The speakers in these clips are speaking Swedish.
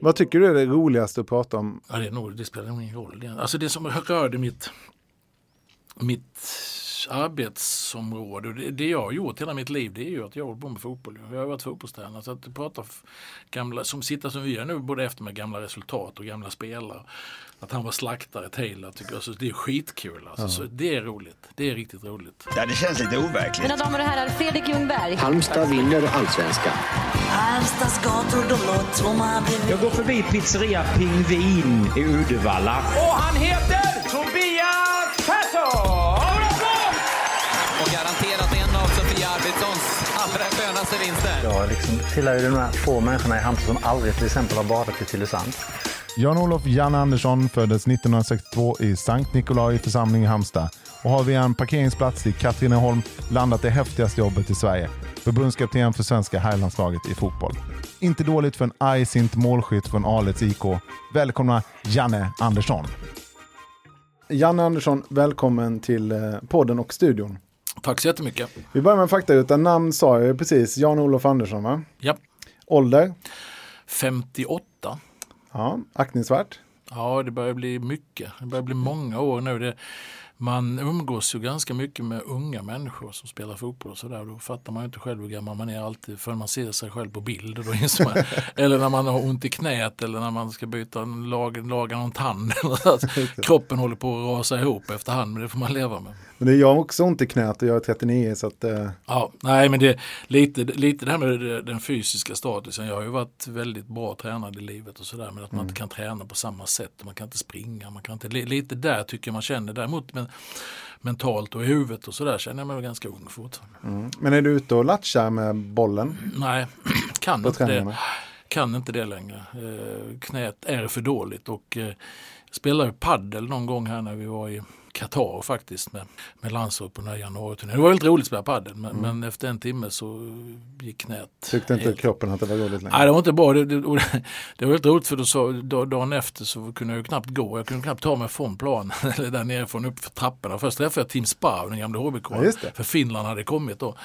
Vad tycker du är det roligaste att prata om? Ja, det, är nog, det spelar nog ingen roll. Alltså det som rörde mitt, mitt arbetsområde. Det, det jag har gjort hela mitt liv det är ju att jag har hållit på med fotboll. Jag har varit fotbollstränare. Så att prata gamla, som sitter som vi gör nu både efter med gamla resultat och gamla spelare. Att han var slaktare, Taylor, tycker jag. Så det är skitkul. Alltså. Ja. Så det är roligt. Det är riktigt roligt. Ja, det känns lite overkligt. Mina damer och herrar, Fredrik Ljungberg. Halmstad vinner allsvenskan. Halmstads gator, de låter tomma Jag går förbi pizzeria Pingvin i Uddevalla. Och han heter allra skönaste vinster. Jag liksom tillhör ju de här få människorna i Halmstad som aldrig till exempel har badat i Tylösand. Jan-Olof Janne Andersson föddes 1962 i Sankt Nikolai församling i Halmstad och har via en parkeringsplats i Katrineholm landat det häftigaste jobbet i Sverige. Förbundskapten för svenska herrlandslaget i fotboll. Inte dåligt för en argsint målskytt från Alets IK. Välkomna Janne Andersson. Janne Andersson, välkommen till eh, podden och studion. Tack så jättemycket. Vi börjar med faktaruta. Namn sa jag precis. Jan-Olof Andersson va? Ja. Ålder? 58. Ja, aktningsvärt. Ja, det börjar bli mycket. Det börjar bli många år nu. Det, man umgås ju ganska mycket med unga människor som spelar fotboll och sådär. Då fattar man ju inte själv hur gammal man är alltid förrän man ser sig själv på bild. Då man, eller när man har ont i knät eller när man ska byta lag, laga någon tand. Kroppen håller på att rasa ihop efterhand men det får man leva med. Men det är jag också ont i knät och jag är 39 så att... Eh... Ja, nej men det är lite, lite det här med den fysiska statusen. Jag har ju varit väldigt bra tränad i livet och sådär men att man mm. inte kan träna på samma sätt. Man kan inte springa, man kan inte, lite där tycker jag man känner. Däremot men, mentalt och i huvudet och sådär känner jag mig ganska ung fortfarande. Mm. Men är du ute och latchar med bollen? Nej, kan inte det. Kan inte det längre. Eh, knät är för dåligt och eh, spelade paddel någon gång här när vi var i Qatar faktiskt med, med landslaget på den här januariturnén. Det var väldigt roligt att spela padel men, mm. men, efter en timme så gick knät. Tyckte inte helt... kroppen att det var roligt längre? Nej det var inte bra. Det, det, det var väldigt roligt för då så, dagen efter så kunde jag knappt gå. Jag kunde knappt ta mig från planen eller där nerifrån upp för trapporna. Först träffade jag Tim Sparv, den gamla HBK. Ja, för Finland hade kommit då.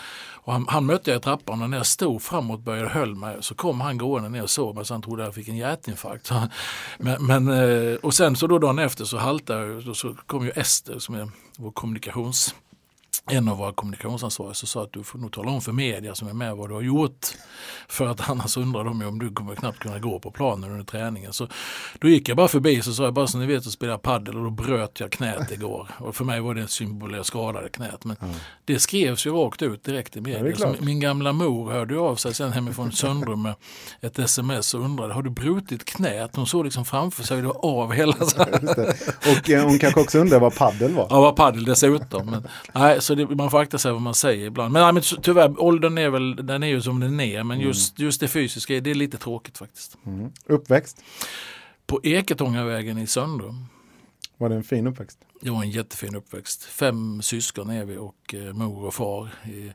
Och han, han mötte jag i trappan och när jag stod framåt började höll mig så kom han gående ner och såg mig så han trodde jag fick en hjärtinfarkt. men, men, eh, och sen så då dagen efter så haltade jag och så kom ju Ester som är vår kommunikations en av våra kommunikationsansvariga så sa att du får nog tala om för media som är med vad du har gjort. För att annars undrar de om du kommer knappt kunna gå på planen under träningen. Så då gick jag bara förbi så sa jag bara så ni vet att spela paddel och då bröt jag knät igår. Och för mig var det en symbol jag skadade knät. Men mm. det skrevs ju rakt ut direkt i media. Ja, min gamla mor hörde av sig sen hemifrån Söndrum med ett sms och undrade har du brutit knät? Hon såg liksom framför sig det av hela. och eh, hon kanske också undrar vad paddel var? Ja, vad paddel dessutom. Men, nej, så det, man får akta sig vad man säger ibland. Men, nej, men tyvärr, åldern är väl den är ju som den är. Men mm. just, just det fysiska, det är lite tråkigt faktiskt. Mm. Uppväxt? På Eketångavägen i Söndrum. Var det en fin uppväxt? Det var en jättefin uppväxt. Fem syskon är vi och eh, mor och far. I,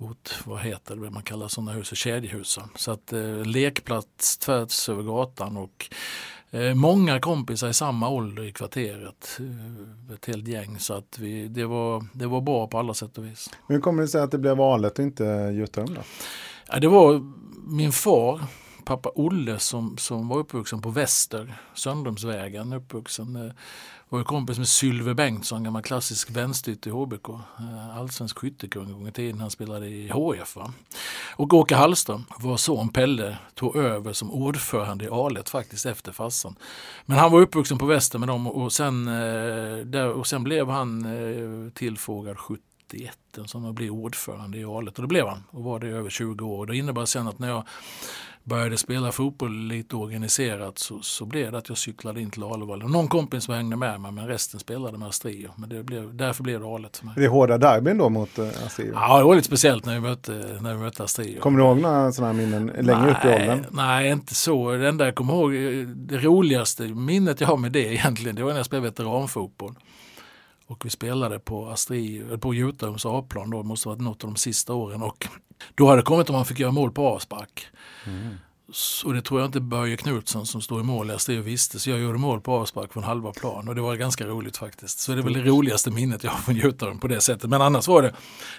vårt, vad heter det, man kallar sådana hus, kedjehus. Så att eh, lekplats tvärs över gatan och många kompisar i samma ålder i kvarteret. Eh, ett helt gäng. Så att vi, det, var, det var bra på alla sätt och vis. Men hur kommer det sig att det blev valet och inte Djursholm då? Ja, det var min far, pappa Olle, som, som var uppvuxen på Väster, Söndrumsvägen. Uppvuxen eh, var kompis med Sylve Bengtsson, gammal klassisk vänsterytter i HBK. Eh, allsvensk skyttekung en gång i tiden. Han spelade i HF. Va? Och Åke Hallström var son Pelle tog över som ordförande i Alet faktiskt efter farsan. Men han var uppvuxen på väster med dem och sen, eh, och sen blev han eh, tillfrågad 71 som att bli ordförande i Alet och det blev han och var det i över 20 år. Det innebar sen att när jag började spela fotboll lite organiserat så, så blev det att jag cyklade in till Alevallen. Någon kompis som hängde med mig men resten spelade med Astrio. Men det blev, därför blev det Alet för mig. Det är hårda derbyn då mot uh, Astrio? Ja, det var lite speciellt när vi mötte, när vi mötte Astrio. Kommer du ihåg några sådana minnen längre nej, upp i åldern? Nej, inte så. Det enda jag kommer ihåg, det roligaste minnet jag har med det egentligen, det var när jag spelade veteranfotboll. Och vi spelade på, Astri, på Jutarums A-plan då, det måste ha varit något av de sista åren. Och då hade det kommit om man fick göra mål på avspark. Mm. Och det tror jag inte Börje Knutsson som står i mål i Astrid visste. Så jag gjorde mål på avspark från halva plan och det var ganska roligt faktiskt. Så det är väl det roligaste minnet jag har från Djurgården på det sättet. Men annars var det,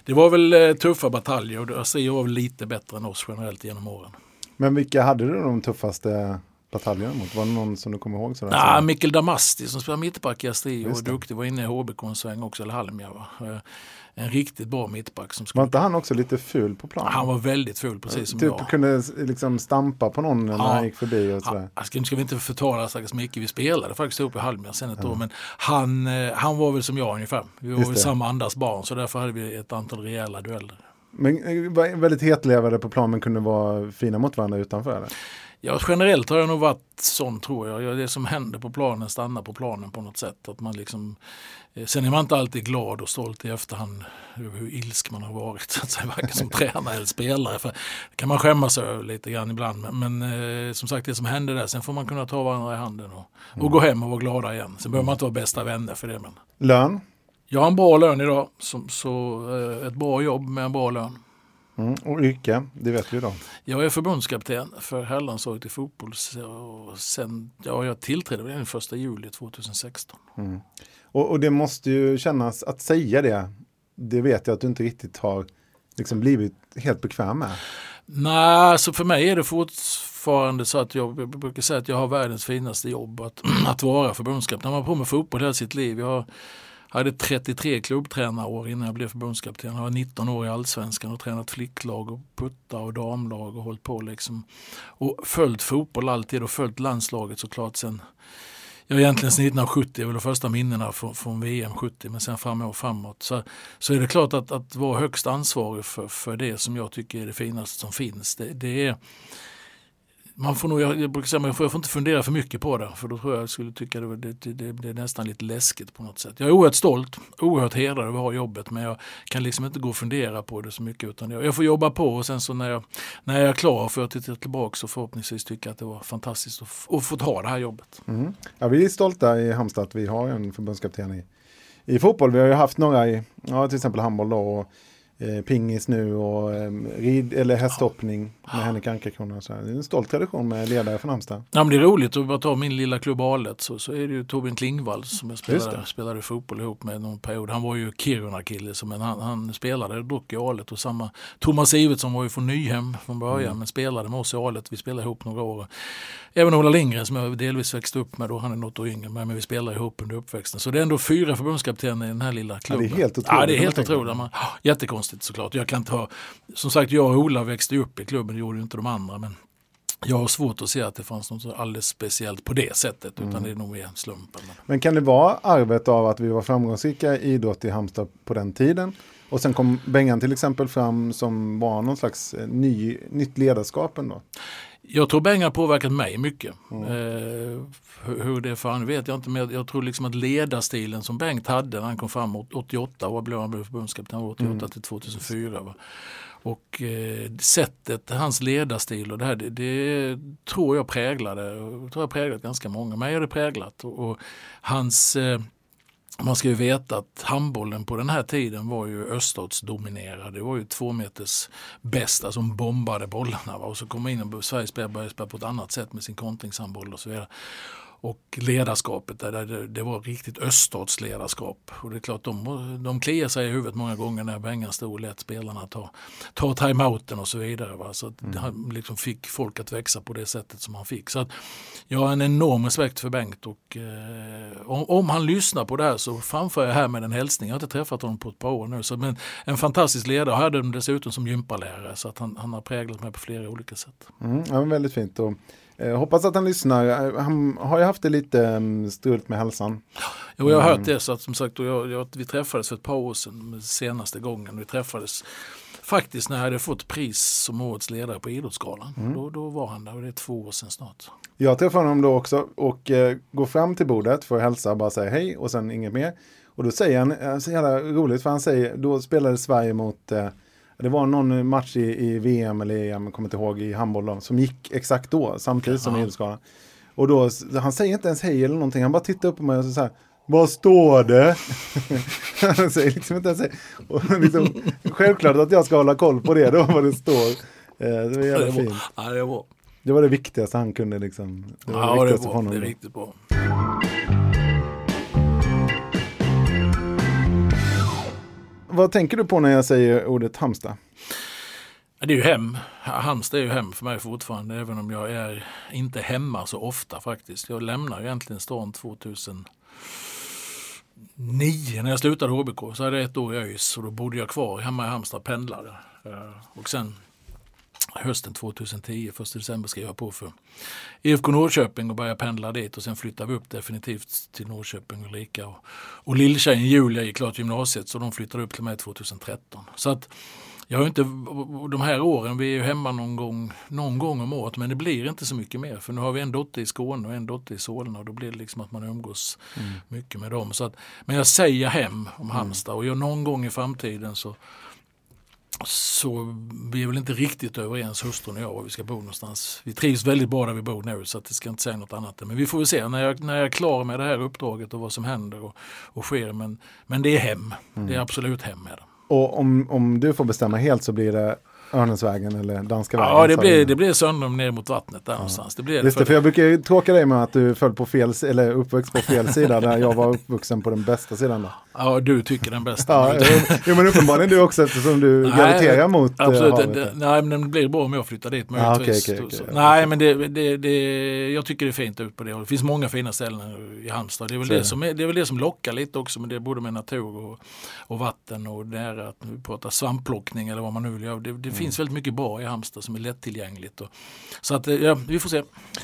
det var väl eh, tuffa bataljer och Astrid var väl lite bättre än oss generellt genom åren. Men vilka hade du de tuffaste bataljerna mot? Var det någon som du kommer ihåg? Sådär? Ja, Mikkel Damasti som spelar mittback i Astrid och duktig var inne i HBK en sväng också, eller Halmia. Va? En riktigt bra mittback. Som skulle... Var inte han också lite ful på plan? Han var väldigt ful precis som typ jag. kunde liksom stampa på någon när han gick förbi och sådär. Ja, nu ska vi inte förtala stackars Micke, vi spelade faktiskt ihop i Halmia sen ett ja. år. Men han, eh, han var väl som jag ungefär. Vi var väl samma andas barn så därför hade vi ett antal rejäla dueller. Men eh, väldigt hetlevade på plan men kunde vara fina mot varandra utanför? Eller? Ja, generellt har jag nog varit sån tror jag. Det som händer på planen stannar på planen på något sätt. Att man liksom, eh, sen är man inte alltid glad och stolt i efterhand över hur ilsk man har varit. Så att säga, varken som tränare eller spelare. För det kan man skämmas över lite grann ibland. Men, men eh, som sagt det som händer där. Sen får man kunna ta varandra i handen och, och mm. gå hem och vara glada igen. Sen behöver man inte vara bästa vänner för det. Men... Lön? Jag har en bra lön idag. Så, så eh, ett bra jobb med en bra lön. Mm, och yrke, det vet vi då. Jag är förbundskapten för herrlandslaget i fotboll sen ja, jag tillträdde den 1 juli 2016. Mm. Och, och, det måste ju kännas, att säga det, det vet jag att du inte riktigt har liksom blivit helt bekväm med. Nej, så för mig är det fortfarande så att jag, jag brukar säga att jag har världens finaste jobb att, att vara förbundskapten. Man har på med fotboll hela sitt liv. Jag har hade 33 klubbtränarår innan jag blev förbundskapten. Jag var 19 år i allsvenskan och tränat flicklag och putta och damlag och hållit på liksom. Och följt fotboll alltid och följt landslaget såklart sen Ja, egentligen sedan 1970 är väl de första minnena från, från VM 70 men sen fram och framåt. Så, så är det klart att, att vara högst ansvarig för, för det som jag tycker är det finaste som finns. Det, det är man får nog, jag, brukar säga, jag får, jag får inte fundera för mycket på det för då tror jag jag skulle tycka det, det, det, det är nästan lite läskigt på något sätt. Jag är oerhört stolt, oerhört hedrad över att ha jobbet men jag kan liksom inte gå och fundera på det så mycket utan jag, jag får jobba på och sen så när jag, när jag är klar får jag titta tillbaka och förhoppningsvis tycka att det var fantastiskt att, att få ta det här jobbet. Mm. Ja, vi är stolta i Halmstad att vi har en förbundskapten i, i fotboll. Vi har ju haft några i, ja, till exempel handboll då, och eh, pingis nu och eh, rid, eller hästhoppning med Henrik Ankarkrona. Det är en stolt tradition med ledare från Halmstad. Ja, men det är roligt att bara ta min lilla klubb Alet så, så är det ju Torbjörn Klingvall som jag spelade, spelade fotboll ihop med någon period. Han var ju Kiruna-kille men han, han spelade dock i Alet och samma Thomas Iversson var ju från Nyhem från början mm. men spelade med oss i Alet. Vi spelade ihop några år. Även Ola Lindgren som jag delvis växte upp med då, han är något år yngre men vi spelade ihop under uppväxten. Så det är ändå fyra förbundskaptener i den här lilla klubben. Ja, det är helt otroligt. Ja, det är helt otroligt. Man, jättekonstigt såklart. Jag kan inte ha, som sagt jag och Ola växte upp i klubben, det gjorde inte de andra. Men jag har svårt att se att det fanns något alldeles speciellt på det sättet utan mm. det är nog mer slumpen. Men kan det vara arvet av att vi var framgångsrika i idrott i Halmstad på den tiden? Och sen kom Bengan till exempel fram som var någon slags eh, ny, nytt ledarskap ändå? Jag tror Bengan har påverkat mig mycket. Mm. Eh, hur det är för honom vet jag inte men jag, jag, tror liksom att ledarstilen som Bengt hade när han kom fram 88 och blev han blev förbundskapten 88 mm. till 2004. Va? Och eh, sättet, hans ledarstil och det här, det, det, tror jag präglade, tror jag präglat ganska många. Mig har det präglat. Och, och hans eh, man ska ju veta att handbollen på den här tiden var ju öststatsdominerad. Det var ju två meters bästa som bombade bollarna. Va? Och så kom in och Sverige började spela på ett annat sätt med sin kontringshandboll och så vidare och ledarskapet, där det, var riktigt öststatsledarskap. Och det är klart, de, de kliar sig i huvudet många gånger när Bengan stod och lät spelarna ta, ta timeouten och så vidare. Va? Så mm. han liksom fick folk att växa på det sättet som han fick. Så att jag har en enorm respekt för Bengt och eh, om, om, han lyssnar på det här så framför jag här med en hälsning. Jag har inte träffat honom på ett par år nu. Så, men en fantastisk ledare. Hade honom dessutom som gympalärare så att han, han har präglat mig på flera olika sätt. Mm, ja, väldigt fint. Och Eh, hoppas att han lyssnar. Han har ju haft det lite um, struligt med hälsan. Jo, jag har hört mm. det. Så att, som sagt, jag, jag, vi träffades för ett par år sedan senaste gången. Vi träffades faktiskt när jag hade fått pris som årets ledare på Idrottsgalan. Mm. Då, då var han där och det är två år sedan snart. Jag träffade honom då också och eh, går fram till bordet för att hälsa, bara säga hej och sen inget mer. Och då säger han, eh, så jävla roligt för han säger, då spelade Sverige mot, eh, det var någon match i, i VM eller EM, jag kommer inte ihåg, i handboll då, som gick exakt då, samtidigt som Idrottsgalan. Och då, han säger inte ens hej eller någonting, han bara tittar upp på mig och så här, vad står det? han säger liksom inte ens och liksom, Självklart att jag ska hålla koll på det då, vad det står. Eh, det var jävla fint. Ja, det var. Det var det viktigaste han kunde liksom. Det var ja, det, viktigaste det, var, honom. det är riktigt bra. Vad tänker du på när jag säger ordet Halmstad? Det är ju hem. Halmstad är ju hem för mig fortfarande även om jag är inte hemma så ofta faktiskt. Jag lämnar egentligen stan 2009 när jag slutade HBK. Så hade jag ett år i ÖIS och då bodde jag kvar hemma i Halmstad pendlade. Eh, och sen hösten 2010, 1 december skrev jag på för IFK Norrköping och började pendla dit och sen flyttade vi upp definitivt till Norrköping och Lika. Och, och lilltjejen Julia gick klart gymnasiet så de flyttade upp till mig 2013. Så att jag har inte, de här åren, vi är ju hemma någon gång, någon gång om året men det blir inte så mycket mer för nu har vi en dotter i Skåne och en dotter i Solna och då blir det liksom att man umgås mm. mycket med dem. Så att, men jag säger hem om mm. Halmstad och jag, någon gång i framtiden så så vi är väl inte riktigt överens hustrun och jag var vi ska bo någonstans. Vi trivs väldigt bra där vi bor nu så att det ska inte säga något annat. Men vi får väl se när jag, när jag är klar med det här uppdraget och vad som händer och, och sker. Men, men det är hem. Mm. Det är absolut hem med det. Och om, om du får bestämma helt så blir det Örnäsvägen eller Danska vägen? Ja, det blir, det blir Söndrum ner mot vattnet där ja. någonstans. Det blir Just det, för jag brukar ju tråka dig med att du föll på fel, eller uppväxt på fel sida där jag var uppvuxen på den bästa sidan. Då. Ja, du tycker den bästa. ja, jo, men uppenbarligen du också eftersom du graviterar mot eh, absolut, havet. Det, nej, men det blir bra om jag flyttar dit möjligtvis. Ah, okay, okay, okay, nej, men det, det, det, jag tycker det är fint ut på det Det finns många fina ställen i Halmstad. Det är väl, det, som, är, det är väl det som lockar lite också, men det är både med natur och, och vatten och det är att vi pratar svampplockning eller vad man nu vill göra. Det, det mm. Finns väldigt mycket bra i Halmstad som är lättillgängligt. Och, så att, ja, vi får se.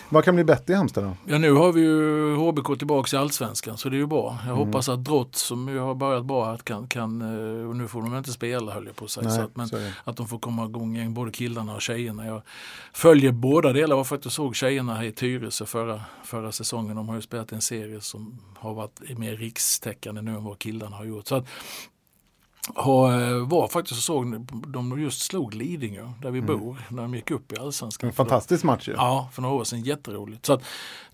Vad kan bli bättre i Halmstad då? Ja, nu har vi ju HBK tillbaka i Allsvenskan så det är ju bra. Jag mm. hoppas att Drott som ju har börjat bra kan, kan eh, och nu får de inte spela höll jag på att säga. Nej, att, men att de får komma igång igen, både killarna och tjejerna. Jag följer båda delar. Jag var faktiskt såg tjejerna här i Tyresö förra, förra säsongen. De har ju spelat en serie som har varit mer rikstäckande nu än vad killarna har gjort. Så att, och eh, var faktiskt och såg, de just slog Lidingö där vi mm. bor när de gick upp i allsvenskan. En fantastisk match ju. Ja, för några år sedan. Jätteroligt. Så att,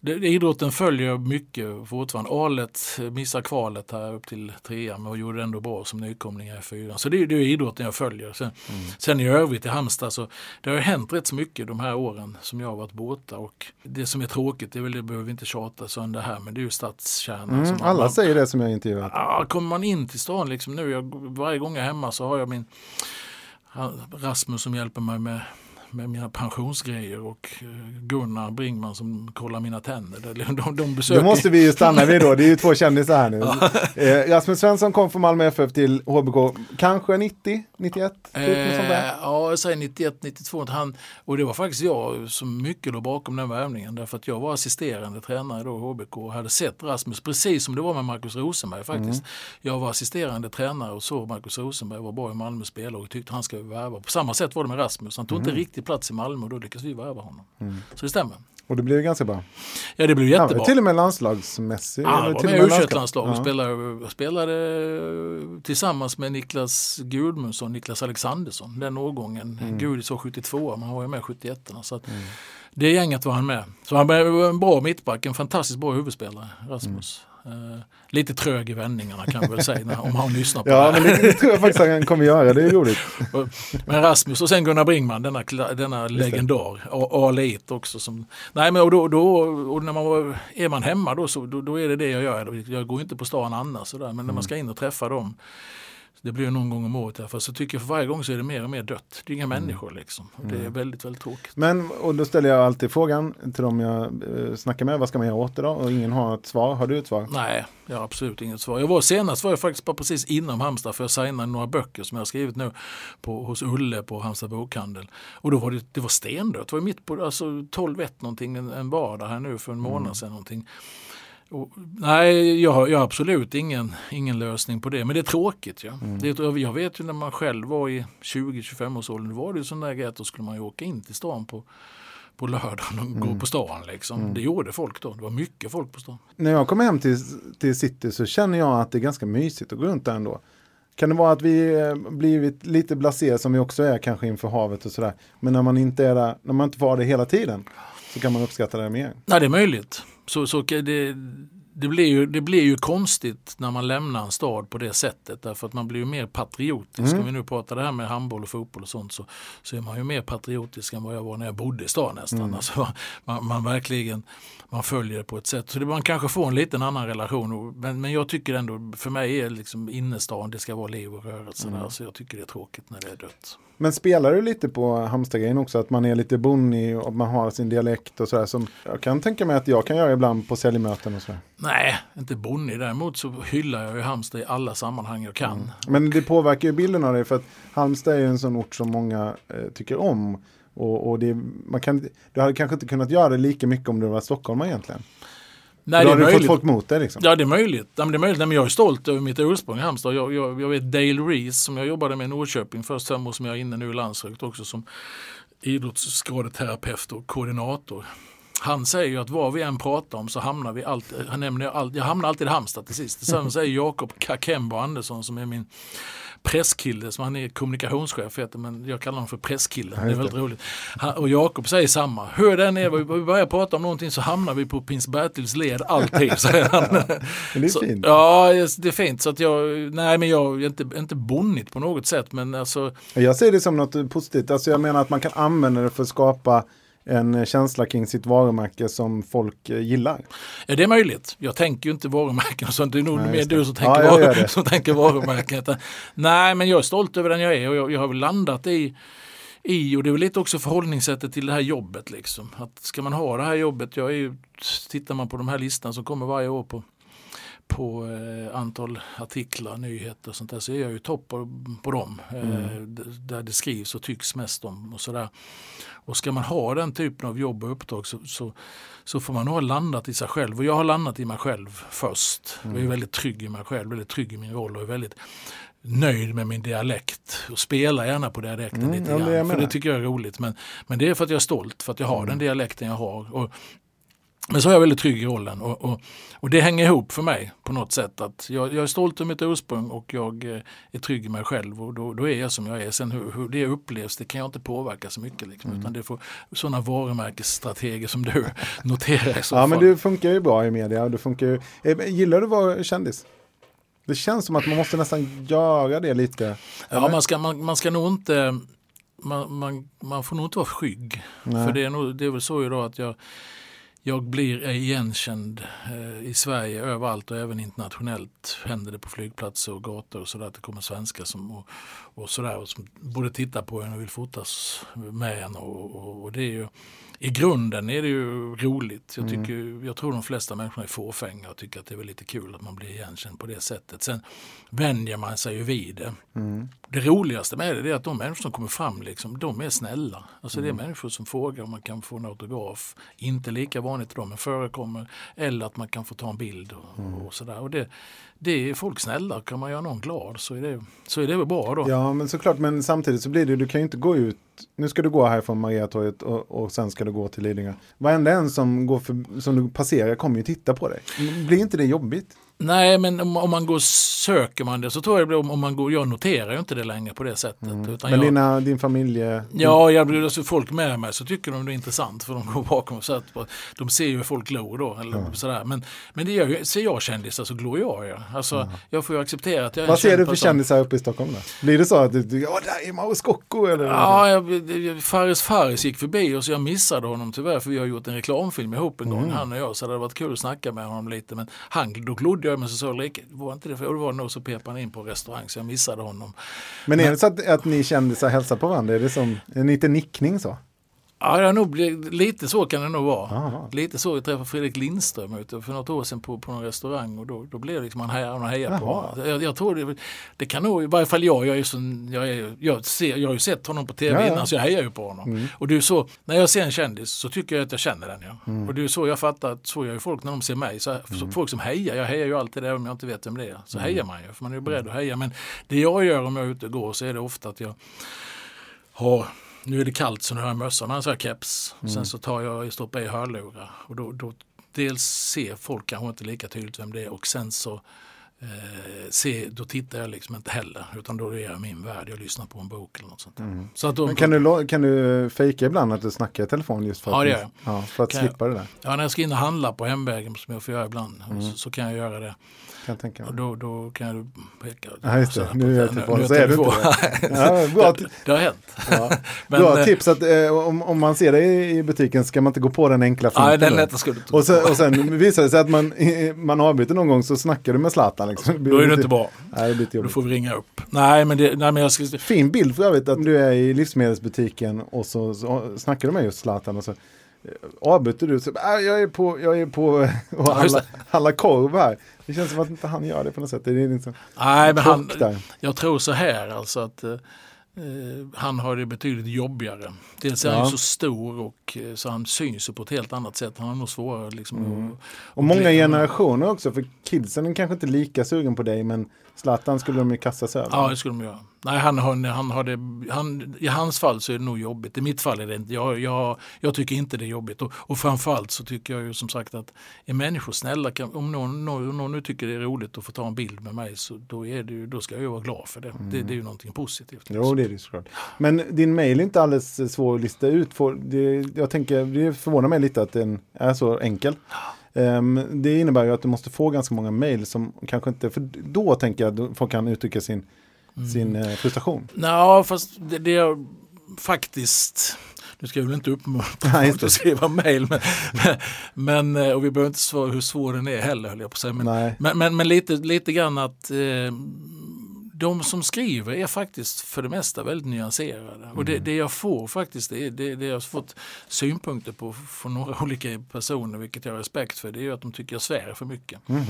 idrotten följer mycket fortfarande. Alet missar kvalet här upp till trean och gjorde det ändå bra som nykomling i fyran. Så det, det är idrotten jag följer. Sen, mm. sen i övrigt i Halmstad så det har hänt rätt så mycket de här åren som jag har varit borta. Och det som är tråkigt, det är väl det behöver vi inte tjata sönder här, men det är ju stadskärnan. Mm, alla man, säger det som jag intervjuat. Ja, kommer man in till stan liksom nu, jag, varje gång jag är hemma så har jag min Rasmus som hjälper mig med med mina pensionsgrejer och eh, Gunnar Bringman som kollar mina tänder. De, de besöker... Det måste vi ju stanna vid då, det är ju två kändisar här nu. eh, Rasmus Svensson kom från Malmö FF till HBK, kanske 90, 91? Typ, eh, ja, jag säger 91, 92. Han, och det var faktiskt jag som mycket låg bakom den värvningen därför att jag var assisterande tränare då i HBK och hade sett Rasmus precis som det var med Marcus Rosenberg faktiskt. Mm. Jag var assisterande tränare och såg Marcus Rosenberg var bra i Malmö spelare och tyckte han skulle värva. På samma sätt var det med Rasmus, han tog mm. inte riktigt riktig plats i Malmö och då lyckades vi värva honom. Mm. Så det stämmer. Och det blev ganska bra. Ja det blev jättebra. Ja, till och med landslagsmässigt. Ja, var med i u landslag och spelade, spelade tillsammans med Niklas Gudmundsson, Niklas Alexandersson, den årgången. Mm. Gudis var 72 men han var ju med 71 så att mm. Det gänget var han med. Så han var en bra mittback, en fantastiskt bra huvudspelare, Rasmus. Mm. Uh, lite trög i vändningarna kan man väl säga när, om han lyssnar på ja, det. Ja, men det tror jag faktiskt han kommer göra, det är roligt. men Rasmus och sen Gunnar Bringman, denna, denna legendar, Alit också. Som, nej, men och då, då, och när man var, är man hemma då, så, då, då, är det det jag gör. Jag går inte på stan annars, sådär, men när man mm. ska in och träffa dem det blir någon gång om året. För så tycker jag för varje gång så är det mer och mer dött. Det är inga mm. människor liksom. Och det är mm. väldigt, väldigt tråkigt. Men, och då ställer jag alltid frågan till dem jag eh, snackar med. Vad ska man göra åt det då? Och ingen har ett svar. Har du ett svar? Nej, jag har absolut inget svar. Jag var senast var jag faktiskt bara precis inom Halmstad för jag signade några böcker som jag har skrivit nu på, hos Ulle på Halmstad bokhandel. Och då var det, det var stendött. Det var mitt på alltså 12-1 någonting en, en vardag här nu för en månad mm. sedan någonting. Och, nej, jag har, jag har absolut ingen, ingen lösning på det. Men det är tråkigt. Ja. Mm. Det, jag vet ju när man själv var i 20-25 års ålder, då var det ju sån där grej att då skulle man ju åka in till stan på på lördagen och mm. gå på stan. Liksom. Mm. Det gjorde folk då. Det var mycket folk på stan. När jag kommer hem till, till city så känner jag att det är ganska mysigt att gå runt där ändå. Kan det vara att vi eh, blivit lite blasé som vi också är kanske inför havet och sådär. Men när man inte är där, när man inte ha det hela tiden så kan man uppskatta det mer. Nej, det är möjligt. Så, så det, det blir, ju, det blir ju konstigt när man lämnar en stad på det sättet därför att man blir ju mer patriotisk. Mm. Ska vi nu prata det här med handboll och fotboll och sånt så, så är man ju mer patriotisk än vad jag var när jag bodde i stan nästan. Mm. Alltså, man, man, verkligen man följer det på ett sätt. Så det, man kanske får en liten annan relation. Men, men jag tycker ändå, för mig är liksom innerstan, det ska vara liv och rörelse mm. där. Så jag tycker det är tråkigt när det är dött. Men spelar du lite på Halmstad-grejen också? Att man är lite bonnig och man har sin dialekt och sådär. Som jag kan tänka mig att jag kan göra ibland på säljmöten och sådär. Nej, inte bonnig. Däremot så hyllar jag ju Halmstad i alla sammanhang jag kan. Mm. Men det påverkar ju bilden av det för att Halmstad är ju en sån ort som många eh, tycker om. Och, och det, man kan, du hade kanske inte kunnat göra det lika mycket om du var stockholmare egentligen. Nej, Då det är har du fått folk mot dig liksom. Ja, det är möjligt. Ja, det är möjligt. Nej, men jag är stolt över mitt ursprung i Halmstad. Jag, jag, jag vet Dale Reese som jag jobbade med i Norrköping först fem år som jag är inne nu i landslaget också som idrottsskadeterapeut och koordinator. Han säger ju att vad vi än pratar om så hamnar vi alltid, han nämner all, jag hamnar alltid i Halmstad till sist. Sen säger Jakob Kakembo Andersson som är min presskille, som han är kommunikationschef heter, men jag kallar honom för presskillen. Ja, det är väldigt roligt. Han, och Jakob säger samma. Hur den är, vi börjar prata om någonting så hamnar vi på prins Bertils led alltid, säger han. det är så, fint. Ja, det är fint. Så att jag, nej men jag är inte, inte bonnigt på något sätt, men alltså. Jag ser det som något positivt. Alltså jag menar att man kan använda det för att skapa en känsla kring sitt varumärke som folk eh, gillar. Ja, det är möjligt. Jag tänker ju inte varumärken och sånt. Det är nog Nej, mer du som tänker, ja, var, som tänker varumärken. Nej, men jag är stolt över den jag är och jag, jag har väl landat i i och det är väl lite också förhållningssättet till det här jobbet. Liksom. Att ska man ha det här jobbet, jag är ju, tittar man på de här listorna som kommer varje år på på eh, antal artiklar, nyheter och sånt där så är jag ju topp på, på dem. Eh, mm. där det skrivs och tycks mest om och sådär. Och ska man ha den typen av jobb och uppdrag så, så, så får man nog ha landat i sig själv. Och jag har landat i mig själv först. Mm. Jag är mm. väldigt trygg i mig själv, väldigt trygg i min roll och är väldigt nöjd med min dialekt och spelar gärna på dialekten mm, lite grann. Det för det tycker jag är roligt. Men, men det är för att jag är stolt, för att jag har mm. den dialekten jag har. Och men så är jag väldigt trygg i rollen och, och, och, det hänger ihop för mig på något sätt. att Jag, jag är stolt över mitt ursprung och jag eh, är trygg i mig själv och då, då är jag som jag är. Sen hur, hur, det upplevs det kan jag inte påverka så mycket. Liksom, mm. Utan det får sådana varumärkesstrateger som du noterar Ja fall. men du funkar ju bra i media. Du funkar ju, eh, gillar du att vara kändis? Det känns som att man måste nästan göra det lite. Ja man ska, man, man ska nog inte man, man, man får nog inte vara skygg. Nej. För det är, nog, det är väl så idag att jag jag blir igenkänd eh, i Sverige överallt och även internationellt. Händer det på flygplatser och gator och sådär att det kommer svenskar som, och, och sådär, och som både tittar på en och vill fotas med en. Och, och, och det är ju, i grunden är det ju roligt. Jag, mm. tycker, mm. jag tror de flesta människor är fåfänga och tycker att det är lite kul att man blir igenkänd på det sättet. Sen vänjer man sig ju vid det. Mm. Det roligaste med det är att de människor som kommer fram, liksom, de är snälla. Alltså mm. Det är mm. människor som frågar om man kan få en autograf. Inte lika vanligt idag men förekommer. Eller att man kan få ta en bild och, mm. och sådär. Och det, det är folk snälla, kan man göra någon glad så är det, så är det väl bra då. Ja men såklart, men samtidigt så blir det, du kan ju inte gå ut, nu ska du gå här från Mariatorget och, och sen ska du gå till Lidingö. Varenda en som, går för, som du passerar kommer ju titta på dig. Blir inte det jobbigt? Nej, men om, om, man går söker man det så tror jag det blir om man går, jag noterar ju inte det längre på det sättet. Mm. men jag, dina, din familj? Ja, jag blir alltså folk med mig så tycker de det är intressant för de går bakom och så de ser ju folk glor då. Eller mm. sådär. Men, men det gör ju, ser jag kändisar så glor jag ju. Alltså, mm. Jag får ju acceptera att jag Vad ser du för kändisar uppe i Stockholm då? Blir det så att du, ja där är Mauro Scocco eller? Ja, jag, Faris Faris gick förbi och så jag missade honom tyvärr för vi har gjort en reklamfilm ihop en gång, mm. han och jag. Så det hade varit kul att snacka med honom lite. Men han, då glodde jag men så sa Ulrika, var inte det för? Det var nog så pep han in på restaurang så jag missade honom. Men är det så att, att ni kändisar hälsar på varandra? Är det som, är det inte nickning så? Ja, det nog blivit, lite så kan det nog vara. Aha. Lite så. Jag träffade Fredrik Lindström ute för något år sedan på, på någon restaurang och då, då blev det liksom man hejar, man hejar på jag, jag tror det, det kan nog, i varje fall jag, jag, är så, jag, är, jag, ser, jag har ju sett honom på tv ja, innan så jag hejar ju på honom. Mm. Och det är så, när jag ser en kändis så tycker jag att jag känner den. Ja. Mm. Och det är så jag fattar att så gör ju folk när de ser mig. Så, mm. Folk som hejar, jag hejar ju alltid även om jag inte vet vem det är. Så mm. hejar man ju, för man är ju beredd att heja. Men det jag gör om jag är ute och går så är det ofta att jag har nu är det kallt så nu har jag mössa, men så har jag keps. Mm. Sen så tar jag, stoppar i hörlurar och då, då dels ser folk kanske inte lika tydligt vem det är och sen så eh, se, då tittar jag liksom inte heller utan då är jag min värld, jag lyssnar på en bok eller något sånt. Mm. Så att då, Men kan du, kan du fejka ibland att du snackar i telefon just för att, ja, det ja, för att slippa jag, det där? Ja, när jag ska in och handla på hemvägen som jag får göra ibland mm. så, så, kan jag göra det. Kan tänka Och då, då kan jag peka. Ja, just det. Nu är jag telefon, så är du inte det. ja, bra det, det har hänt. Ja. Men, bra eh, tips att eh, om, om man ser dig i butiken ska man inte gå på den enkla finten. Nej, den lätta skulle och, sen, och sen visar det sig att man, man avbryter någon gång så snackar du med Zlatan. Liksom. Då är det inte bra. Nej, det då får vi ringa upp. Nej, men, det, nej, men jag ska... Fin bild för övrigt att du är i livsmedelsbutiken och så, så snackar du med just Zlatan. Och så, avbryter du så äh, jag är på, jag är på och handla, handla korv här. Det känns som att inte han gör det på något sätt. Det är liksom Nej, men han, jag tror så här alltså att eh, han har det betydligt jobbigare. Dels är ja. han så stor och eh, så han syns på ett helt annat sätt. Han har nog svårare liksom. Mm. Och, och många generationer också. För kidsen är kanske inte lika sugen på dig men Zlatan skulle de ju kasta sig över. Ja, det skulle de göra. Nej, han har, han har det, han, I hans fall så är det nog jobbigt. I mitt fall är det inte. Jag, jag, jag tycker inte det är jobbigt. Och, och framförallt så tycker jag ju som sagt att är människor snälla, kan, om någon, någon, någon nu tycker det är roligt att få ta en bild med mig så då, är det, då ska jag ju vara glad för det. Mm. det. Det är ju någonting positivt. Jo, det är det såklart. Men din mail är inte alldeles svår att lista ut. För det, jag tänker, det förvånar mig lite att den är så enkel. Um, det innebär ju att du måste få ganska många mail som kanske inte, för då tänker jag att folk kan uttrycka sin, mm. sin uh, frustration. Ja, fast det, det är faktiskt nu ska jag väl inte uppmuntra folk att skriva mejl, men, men, eh, och vi behöver inte svara hur svår den är heller, höll jag på att säga. Men, men, men, men, lite, lite grann att eh, de som skriver är faktiskt för det mesta väldigt nyanserade. Mm. Och det, mm. det, jag får faktiskt, det, det, det jag har fått synpunkter på från några olika personer, vilket jag har respekt för, det är att de tycker jag svär för mycket. Mm.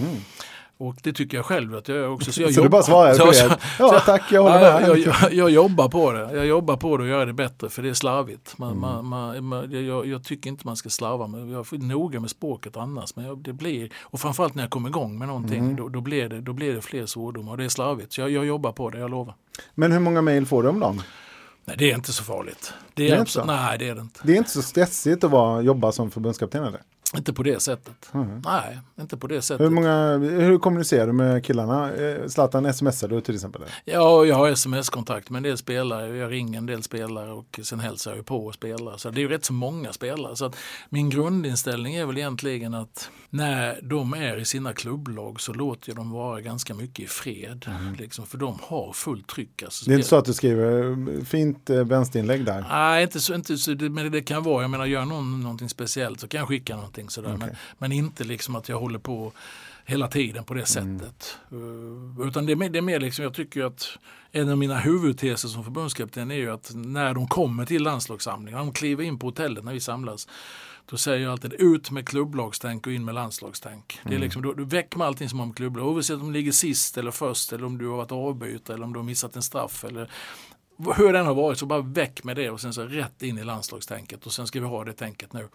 Och det tycker jag själv att jag gör också. Så, jag så du bara svarar så, så, Ja tack, jag håller med. Jag, jag, jag, jobbar på det. Jag jobbar på det och gör det bättre för det är slarvigt. Man, mm. man, man, jag, jag, tycker inte man ska slarva. Men jag är noga med språket annars. Men det blir, och framförallt när jag kommer igång med någonting mm. då, då, blir det, då blir det fler svordomar och det är slarvigt. Så jag, jag jobbar på det, jag lovar. Men hur många mejl får du om dagen? Nej, det är inte så farligt. Det är, det är inte så? Nej, det är det inte. Det är inte så stressigt att vara, jobba som förbundskapten eller? Inte på det sättet. Mm. Nej, inte på det sättet. Hur, många, hur kommunicerar du med killarna? Eh, Zlatan smsar du till exempel? Ja, jag har sms-kontakt med en del spelare. Jag ringer en del spelare och sen hälsar jag på spelare. Så det är ju rätt så många spelare. Så min grundinställning är väl egentligen att när de är i sina klubblag så låter jag dem vara ganska mycket i fred. Mm. Liksom, för de har fullt tryck. Alltså, det är inte så att du skriver eh, fint eh, vänsterinlägg där? Nej, inte så, inte så, men det kan vara. Jag menar, gör någon någonting speciellt så kan jag skicka någonting sådär. Okay. Men, men inte liksom att jag håller på hela tiden på det mm. sättet. Mm. Utan det är, mer, det är mer liksom, jag tycker att en av mina huvudteser som förbundskapten är ju att när de kommer till landslagssamlingen, när de kliver in på hotellet när vi samlas, då säger jag alltid ut med klubblagstänk och in med landslagstänk. Mm. Det är liksom, då, då väcker man allting som har med klubblag, oavsett om du ligger sist eller först eller om du har varit avbytare eller om du har missat en straff eller hur den har varit så bara väck med det och sen så rätt in i landslagstänket och sen ska vi ha det tänket nu.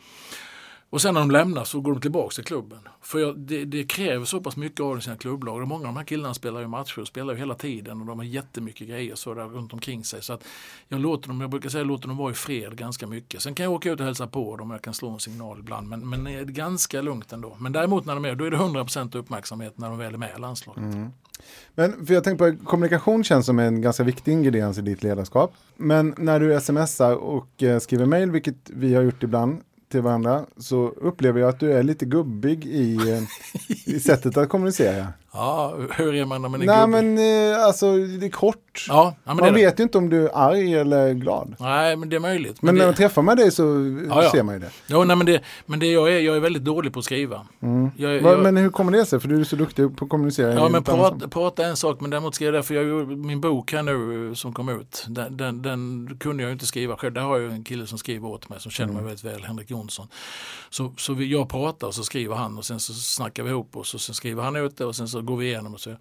Och sen när de lämnar så går de tillbaka till klubben. För jag, det, det, kräver så pass mycket av sina klubblag. Och många av de här killarna spelar ju matcher och spelar ju hela tiden och de har jättemycket grejer så där runt omkring sig. Så att jag låter dem, jag brukar säga låter dem vara i fred ganska mycket. Sen kan jag åka ut och hälsa på dem och jag kan slå en signal ibland. Men, men det är ganska lugnt ändå. Men däremot när de är, då är det 100% uppmärksamhet när de väl är med i landslaget. Mm. Men för jag tänker på kommunikation känns som en ganska viktig ingrediens i ditt ledarskap. Men när du smsar och eh, skriver mejl, vilket vi har gjort ibland, till varandra så upplever jag att du är lite gubbig i, eh, i sättet att kommunicera. Ja, hur är man när man är Nej gubbe? men eh, alltså det är kort. Ja, ja, men man det vet ju inte om du är arg eller glad. Nej, men det är möjligt. Men, det... när man träffar med dig så Ja, ser man ju det. Ja, nej, men det, men det jag, är, jag är väldigt dålig på att skriva. Mm. Jag, Va- jag, Men hur kommer det sig? För du är så duktig på att kommunicera. Ja men prata, prata är en sak men däremot skriva därför jag gjorde min bok här nu som kom ut. Den, den, den kunde jag ju inte skriva själv. Där har jag en kille som skriver åt mig som känner mig väldigt väl, Henrik Jonsson. Så, så vi, jag pratar och så skriver han och sen så snackar vi ihop oss och sen skriver han ut det och sen så går vi igenom och så.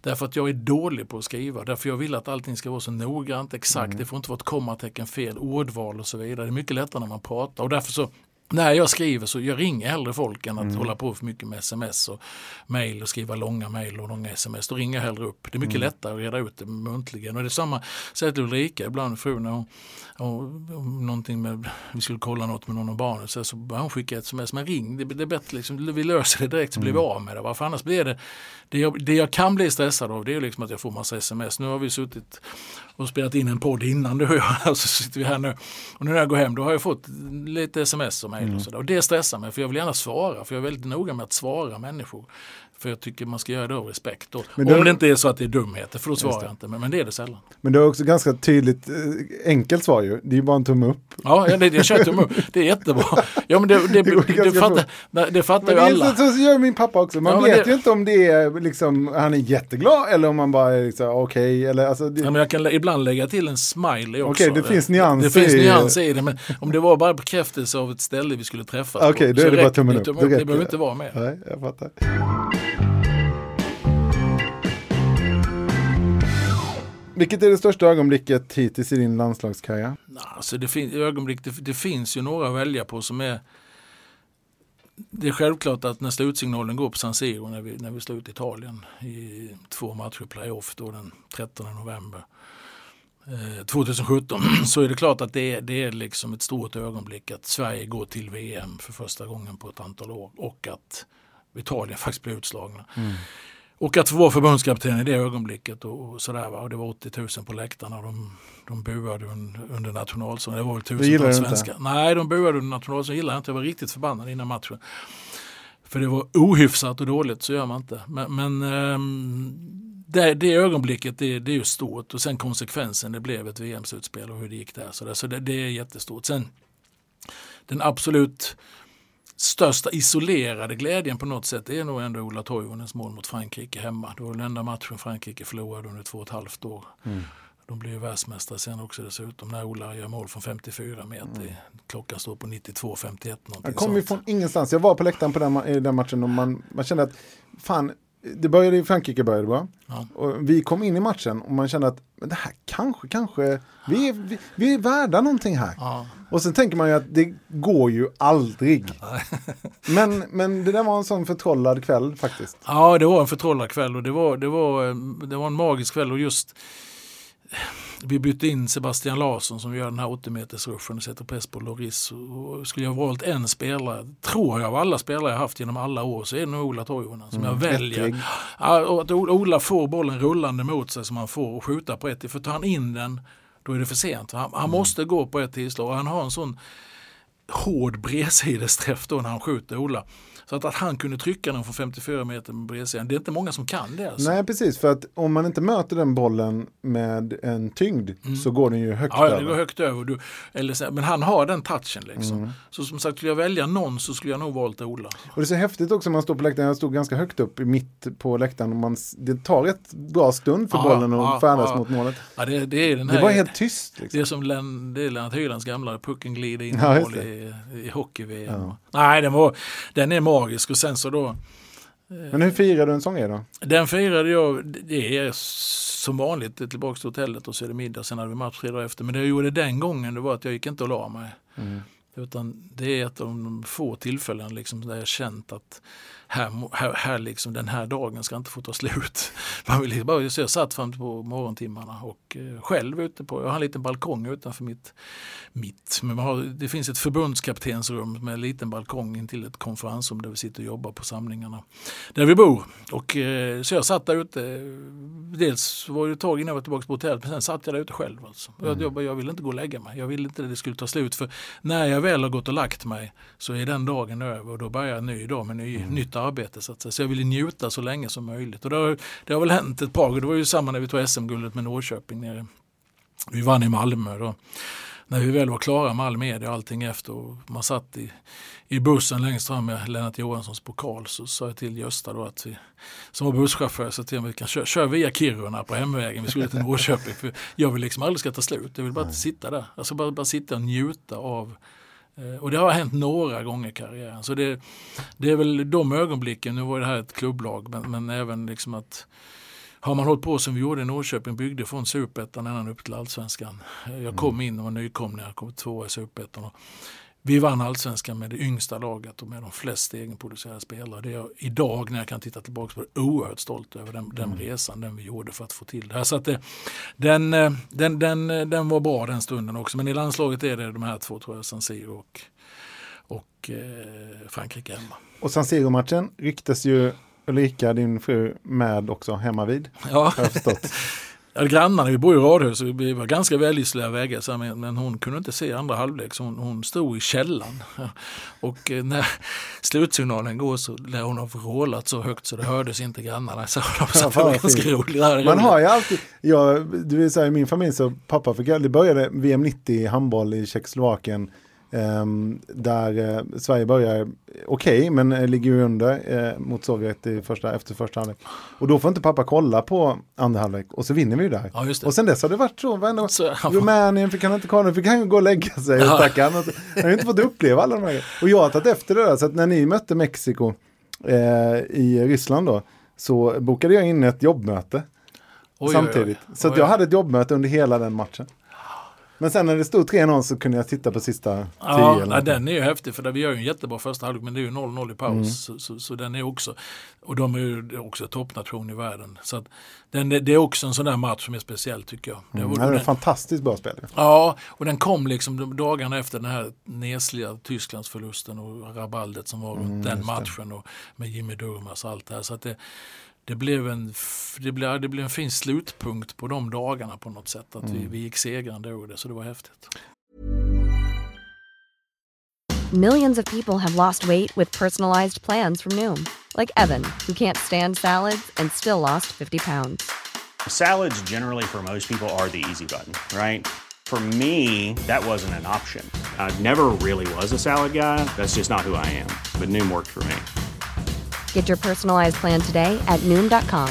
Därför att jag är dålig på att skriva. Därför jag vill att allting ska vara så noggrant, exakt. Det får inte vara ett kommatecken fel, ordval och så vidare. Det är mycket lättare när man pratar och därför så när jag skriver så jag ringer hellre folk än att hålla på för mycket med sms och mail och skriva långa mail och långa sms. Då ringer jag hellre upp. Det är mycket lättare att reda ut det muntligen. Och det är samma sätt till Ulrika, ibland frun när hon, hon, någonting med, vi skulle kolla något med någon av barnen så, så hon skickar ett sms, men ring, det, det är bättre liksom, vi löser det direkt så blir vi av med det. Va? För annars blir det, det jag, det jag kan bli stressad av det är liksom att jag får massa sms. Nu har vi suttit och spelat in en podd innan du och jag, och så sitter vi här nu. Och nu när jag går hem då har jag fått lite sms och mejl och sådär. Och det stressar mig för jag vill gärna svara, för jag är väldigt noga med att svara människor. För jag tycker man ska göra det av respekt. Och, Men då- Om det inte är så att det är dumheter, för då svarar det. jag inte. Men, men det är det sällan. Men du har också ganska tydligt, eh, enkelt svar ju. Det är ju bara en tumme upp. Ja, jag, jag kör tumme upp. Det är jättebra. Ja, men det, det, Det det, ganska fattar, det fattar ju det alla. så, så gör min pappa också. Man Ja, vet det- ju inte om det är liksom, han är jätteglad eller om man bara är liksom, okej. eller alltså, det, Ja, men jag kan ibland lägga till en smiley också. Okej, det finns nyanser Det finns i- nyanser i det. Men om det var bara bekräftelse av ett ställe vi skulle träffas Okej, då är det bara tummen upp. Det behöver inte vara mer. Nej, jag fattar. Vilket är det största ögonblicket hittills i din landslagskarriär? Alltså det, fin- ögonblick, det, det finns ju några att välja på som är det är självklart att när slutsignalen går på San Siro när vi, när vi slår ut Italien i två matcher playoff då den 13 november eh, 2017 så är det klart att det är, det är liksom ett stort ögonblick att Sverige går till VM för första gången på ett antal år och att Italien faktiskt blir utslagna. Och att få vara förbundskapten i det ögonblicket och, och sådär va. Och det var 80 000 på läktarna. De, de buade un, under nationalsången. Det var väl tusentals du inte? svenskar. Nej, de buade under nationalsången. gillade jag inte. Jag var riktigt förbannad innan matchen. För det var ohyfsat och dåligt, så gör man inte. Men, men ehm, det, det ögonblicket, det, det är ju stort. Och sen konsekvensen, det blev ett VM-slutspel och hur det gick där. Så, där. så det, det är jättestort. Sen den absolut största isolerade glädjen på något sätt är nog ändå Ola Toivonens mål mot Frankrike hemma. Det var den enda matchen Frankrike förlorade under två och ett halvt år. De blev ju världsmästare sen också dessutom när Ola gör mål från 54 meter. Klockan står på 92-51 Jag kom ju sånt. från ingenstans. Jag var på läktaren på den, i den matchen och man, man kände att fan, det började i Frankrike började bra. Ja. Och vi kom in i matchen och man kände att men det här kanske, kanske, vi är, vi, vi är värda någonting här. Ja. Och sen tänker man ju att det går ju aldrig. men, men det där var en sån förtrollad kväll faktiskt. Ja, det var en förtrollad kväll och det var, det, var, eh, det var en magisk kväll och just vi bytte in Sebastian Larsson som gör den här 80 meters ruschen och sätter press på Loris. Och skulle jag valt en spelare, tror jag av alla spelare jag haft genom alla år, så är det nog Ola Toivonen som jag väljer. Ja, och att Ola får bollen rullande mot sig som han får och skjuta på ett. För tar han in den, då är det för sent. Han, han måste gå på ett tillslag och han har en sån hård bredsidesträff då när han skjuter Ola. Så att, att han kunde trycka den från 54 meter med bredsidan, det är inte många som kan det. Alltså. Nej, precis. För att om man inte möter den bollen med en tyngd så går den ju högt Mm. Ja, det över. går högt över. Du, eller, så- men han har den touchen liksom. Mm. Så som sagt, skulle jag välja någon så skulle jag nog valt Ola. Och det är så häftigt också man står på läktaren. Jag stod ganska högt upp mitt på läktaren. Och man, det tar ett bra stund för Ja, bollen att ja, färdas ja. mot målet. Ja, det, det är den Det här, var helt tyst. Liksom. Det är som Len, det är Lennart Hylands gamla pucken glider in Ja, i mål i, i hockey-VM. Nej, den, var, den är magisk och sen så då Men hur firar du en sån grej då? Den firade jag, det är som vanligt, tillbaka till hotellet och så är det middag, sen hade vi match tre dagar efter. Men det jag gjorde den gången det var att jag gick inte och la mig. Utan det är ett av de få tillfällen liksom där jag känt att här, här, här liksom, den här dagen ska inte få ta slut. Man vill liksom bara, så jag satt fram på morgontimmarna och eh, själv ute på, jag har en liten balkong utanför mitt, mitt men man har, det finns ett förbundskaptensrum med en liten balkong in till ett konferensrum där vi sitter och jobbar på samlingarna där vi bor. Och, eh, så jag satt där ute, dels var det ett tag innan jag var tillbaka på hotellet men sen satt jag där ute själv. Alltså. Jag, jag, bara, jag ville inte gå och lägga mig, jag ville inte att det skulle ta slut för när jag väl har gått och lagt mig så är den dagen över och då börjar en ny dag med ny, mm. nytt arbete. Så, att säga. så jag vill njuta så länge som möjligt. Och det har, det har väl hänt ett par gånger. Det var ju samma när vi tog SM-guldet med Norrköping. Nere. Vi vann i Malmö. Då när vi väl var klara med all media och allting efter och man satt i, i bussen längst fram med Lennart Johanssons pokal så sa jag till Gösta då att vi, som var busschaufför, så till vi kan köra, köra via Kiruna på hemvägen, vi skulle till Norrköping. För jag vill liksom aldrig ska ta slut, jag vill bara sitta där. Alltså bara, bara sitta och njuta av och det har hänt några gånger i karriären. Så det, det är väl de ögonblicken, nu var det här ett klubblag, men, men även liksom att har man hållit på som vi gjorde i Norrköping, byggde från superettan ända upp till allsvenskan. Jag kom in och var nykomling, jag kom tvåa i superettan. Vi vann allsvenskan med det yngsta laget och med de flesta egenproducerade spelare. Det är jag idag när jag kan titta tillbaka på det oerhört stolt över den, den mm. resan den vi gjorde för att få till det här. Så att det, den, eh, den, den, den var bra den stunden också. Men i landslaget är det de här två tror jag, San Siro och, och eh, Frankrike hemma. Och San Siro-matchen ryktas ju Ulrika, din fru, med också hemma vid. Ja. Ja, grannarna, vi bor i radhus vi var ganska välisliga väggar men, men hon kunde inte se andra halvlek så hon, hon stod i källan. Och eh, när slutsignalen går så lär hon ha vrålat så högt så det hördes inte grannarna. Så det var ganska roligt. Man har ju alltid, ja, du vill säga i min familj så pappa fick, det började VM 90 i handboll i Tjeckoslovakien där uh, Sverige börjar okej, okay, men uh, ligger ju under mot Sovjet i första, efter första halvlek. Och då får inte pappa kolla på andra halvlek och så vinner vi ju där. Ja, och sen dess har det varit så. Varenda, så Rumänien fick han inte kolla, fick han ju gå och lägga sig. Ja. Stackarn. Han har inte fått uppleva alla de här Och jag har tagit efter det där, så att när ni mötte Mexiko i Ryssland då, så bokade jag in ett jobbmöte. Oj, samtidigt. Oj, oj. Så jag hade ett jobbmöte under hela den matchen. Men sen när det stod 3-0 så kunde jag titta på sista 10. Ja, nej, den är ju häftig för vi gör ju en jättebra första halvlek men det är ju 0-0 i paus. Mm. Så, så, så, den är också, och de är ju också toppnation i världen. Så att den, det är också en sån där match som är speciell tycker jag. Mm, det, var, är fantastiskt bra spel. Ja, och den kom liksom dagarna efter den här nesliga Tysklandsförlusten och rabaldet som var mm, den matchen och med Jimmy Durmaz och allt det här. Så att det, det blev, en, det, blev, det blev en fin slutpunkt på de dagarna på något sätt. Att mm. vi, vi gick segrande ur det, så det var häftigt. Millions of people have lost weight with personalized plans from Noom. Like Evan, who can't stand salads and still lost 50 pounds. Salads generally for most people are the easy button, right? For me, that wasn't an option. I never really was a salad guy. That's just not who I am. But Noom worked for me. Get your personalized plan today at noom.com.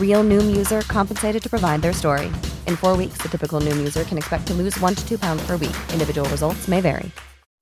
Real noom user compensated to provide their story. In four weeks, the typical noom user can expect to lose one to two pounds per week. Individual results may vary.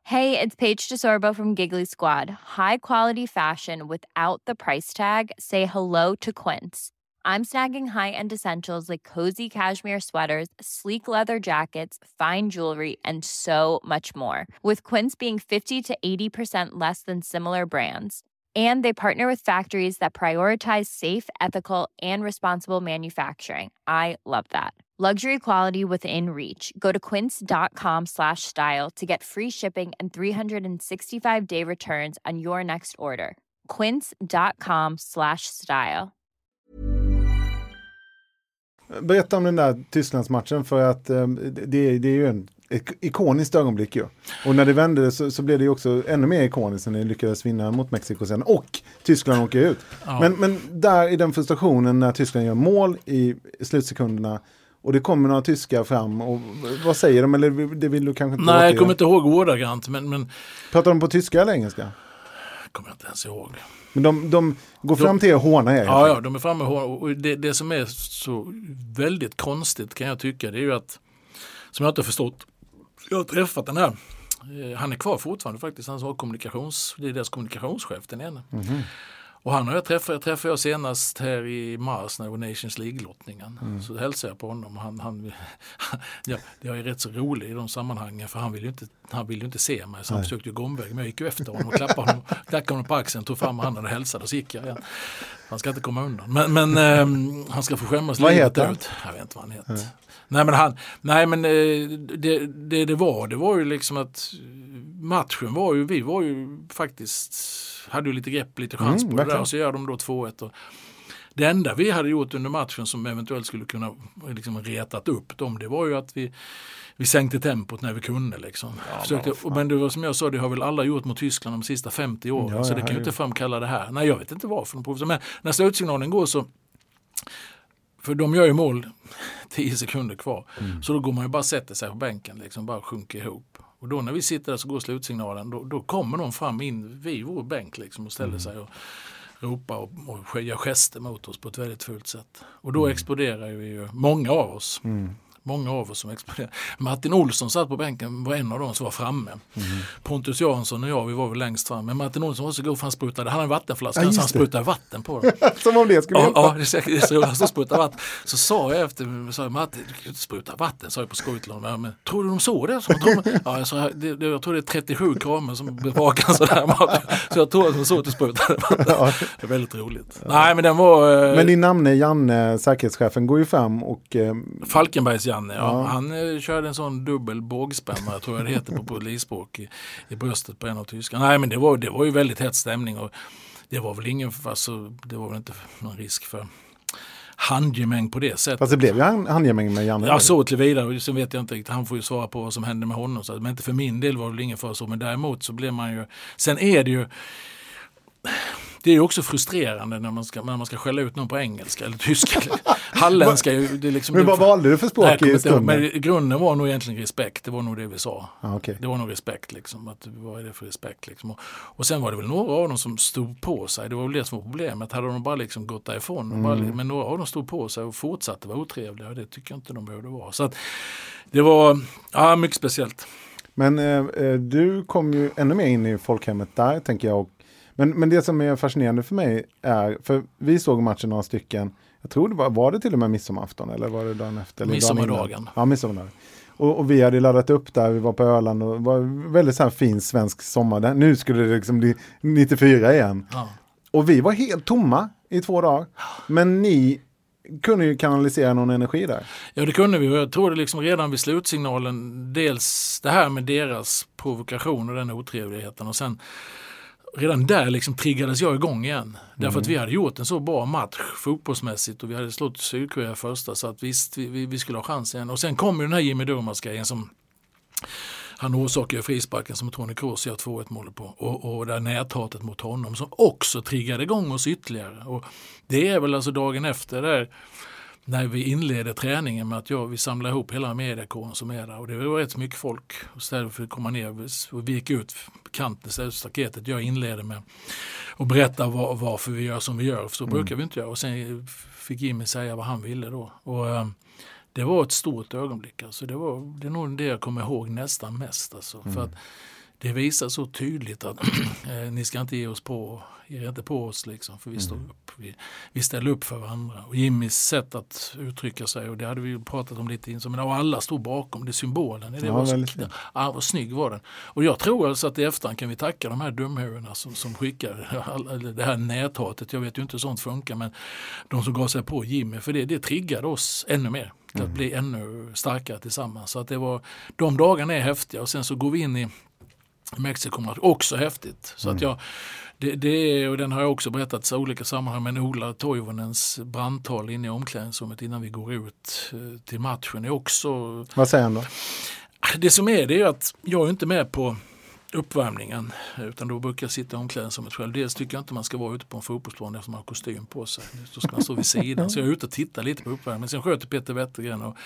Hey, it's Paige DeSorbo from Giggly Squad. High quality fashion without the price tag? Say hello to Quince. I'm snagging high end essentials like cozy cashmere sweaters, sleek leather jackets, fine jewelry, and so much more. With Quince being 50 to 80% less than similar brands and they partner with factories that prioritize safe ethical and responsible manufacturing. I love that. Luxury quality within reach. Go to quince.com slash style to get free shipping and 365 day returns on your next order. quince.com slash style. Berätta om den där Tysklandsmatchen för att um, det, det är ju en ett ikoniskt ögonblick ju. Och när det vände så, så blev det ju också ännu mer ikoniskt när ni lyckades vinna mot Mexiko sen. Och Tyskland åker ut. Ja. Men, men där i den frustrationen när Tyskland gör mål i slutsekunderna och det kommer några tyskar fram och vad säger de? Eller det vill du kanske inte Nej, jag kommer inte ihåg ordagrant. Men, men... Pratar de på tyska eller engelska? kommer jag inte ens ihåg. Men de, de går fram till er och hånar er? Ja, ja, de är framme och hånar. Och det, det som är så väldigt konstigt kan jag tycka det är ju att, som jag inte har förstått, jag har träffat den här, eh, han är kvar fortfarande faktiskt, han har kommunikations, det är deras kommunikationschef den ena. Mm. Och han har jag träffat, träffade jag senast här i mars när det var Nations League-lottningen. Mm. Så hälsade jag på honom. Han, han, ja, jag är rätt så rolig i de sammanhangen för han vill ju inte, han vill inte se mig så han Nej. försökte gå omväg. Men jag gick ju efter honom och klappade honom, klappade honom på axeln, tog fram handen och hälsade och så gick jag igen. Han ska inte komma undan. Men, men ähm, han ska få skämmas vad heter han? ut. Jag vet inte vad han heter. Mm. Nej men, han, nej, men eh, det, det, det var, det var ju liksom att matchen var ju, vi var ju faktiskt, hade ju lite grepp, lite chans mm, på det där och så gör de då 2-1 Det enda vi hade gjort under matchen som eventuellt skulle kunna liksom retat upp dem, det var ju att vi, vi sänkte tempot när vi kunde. Liksom. Ja, Försökte, men det var som jag sa, det har väl alla gjort mot Tyskland de sista 50 åren. Ja, så det kan ju inte framkalla det här. Nej, jag vet inte varför. Men när slutsignalen går så för de gör ju mål 10 sekunder kvar. Mm. Så då går man ju bara och sätter sig på bänken, liksom bara sjunker ihop. Och då när vi sitter där så går slutsignalen, då, då kommer de fram in vid vår bänk liksom och ställer mm. sig och ropar och, och gör gester mot oss på ett väldigt fult sätt. Och då mm. exploderar ju många av oss. Många av oss som exploderade. Martin Olsson satt på bänken, var en av dem som var framme. Mm. Pontus Jansson och jag, vi var väl längst fram. Men Martin Olsson var så god för han sprutade, han hade en vattenflaska ja, så han sprutade vatten på den. som om det skulle hjälpa. Ja, det är så, så sprutade vatten. Så sa jag efter, sa jag, Martin, spruta vatten, sa jag på skoj till honom. Men, tror du de såg det? Så de, ja, jag, sa, det, det, jag tror det är 37 kameror som bevakar sådär. Så jag tror att de såg att du sprutade vatten. Ja. Det är väldigt roligt. Ja. Nej men den var... Eh, men din namne Janne, säkerhetschefen, går ju fram och... Eh, Falkenbergs Janne, ja. ja. Han eh, körde en sån dubbel bågspännare, tror jag det heter på polisspråk, i, i bröstet på en av tyskarna. Nej men det var, det var ju väldigt het stämning och det var väl ingen, alltså, det var väl inte någon risk för handgemäng på det sättet. Fast det blev ju handgemäng med Janne. Ja, så tillvidare. Sen vet jag inte riktigt, han får ju svara på vad som hände med honom. Så, men inte för min del var det väl ingen för så. Men däremot så blev man ju, sen är det ju det är ju också frustrerande när man ska, när man ska skälla ut någon på engelska eller tyska. Halländska det är liksom... Men vad valde du för språk nej, i stunden? Men grunden var nog egentligen respekt, det var nog det vi sa. Ah, okay. Det var nog respekt, liksom, att, vad är det för respekt? Liksom. Och, och sen var det väl några av dem som stod på sig, det var väl det som var problemet. Hade de bara liksom gått därifrån, mm. bara, men några av dem stod på sig och fortsatte vara otrevliga och det tycker jag inte de behövde vara. Så att, det var ja, mycket speciellt. Men eh, eh du kom ju ännu mer in i folkhemmet där, tänker jag, och men, men det som är fascinerande för mig är, för vi såg matchen några stycken, jag tror det var, var det till och med midsommarafton eller var det dagen efter? Midsommardagen. Ja, midsommardagen. Och, och, vi hade laddat upp där, vi var på Öland och det var väldigt så här fin svensk sommar. Nu skulle det liksom bli 94 igen. Ja. Och vi var helt tomma i två dagar. Men ni kunde ju kanalisera någon energi där. Ja det kunde vi och jag tror det liksom redan vid slutsignalen, dels det här med deras provokation och den otrevligheten och sen redan där liksom triggades jag igång igen. Därför mm. att vi hade gjort en så bra match fotbollsmässigt och vi hade slått Sydkorea första så att visst, vi, vi skulle ha chansen. Och sen kom ju den här Jimmy Durmaz grejen som han orsakar ju frisparken som Tony Kroos gör 2-1 målet på. Och, och det näthatet mot honom som också triggade igång oss ytterligare. Och det är väl alltså dagen efter där när vi inledde träningen med att ja, vi samlade ihop hela mediakåren som är där och det var rätt mycket folk. Istället för att komma ner och vi gick ut kanten istället för staketet. Jag inledde med att berätta var, varför vi gör som vi gör, för så mm. brukar vi inte göra. Och sen fick Jimmy säga vad han ville då. Och, äh, det var ett stort ögonblick. Alltså. Det, var, det är nog det jag kommer ihåg nästan mest. Alltså. Mm. För att det visar så tydligt att eh, ni ska inte ge oss på, ge inte på oss liksom, för vi mm. står upp. Vi, vi ställer upp för varandra. Och Jimmys sätt att uttrycka sig, och det hade vi pratat om lite innan, och alla stod bakom, det symbolen. Det ja, var så, ja, vad snygg var den. Och jag tror alltså att i efterhand kan vi tacka de här dumhuvudena som, som skickade det här näthatet. Jag vet ju inte hur sånt funkar, men de som gav sig på Jimmy, för det, det triggade oss ännu mer till att mm. bli ännu starkare tillsammans. Så att det var, de dagarna är häftiga och sen så går vi in i Mexiko också häftigt. Så mm. att jag, det, det, och den har jag också berättat i olika sammanhang, men Ola Toivonens brandtal inne i omklädningsrummet innan vi går ut eh, till matchen är också... Vad säger han då? Det som är det är att jag är inte med på uppvärmningen utan då brukar jag sitta i omklädningsrummet själv. Dels tycker jag inte man ska vara ute på en fotbollsplan eftersom man har kostym på sig. Då ska man stå vid sidan. Så jag är ute och tittar lite på uppvärmningen. Sen sköter Peter Wettergren och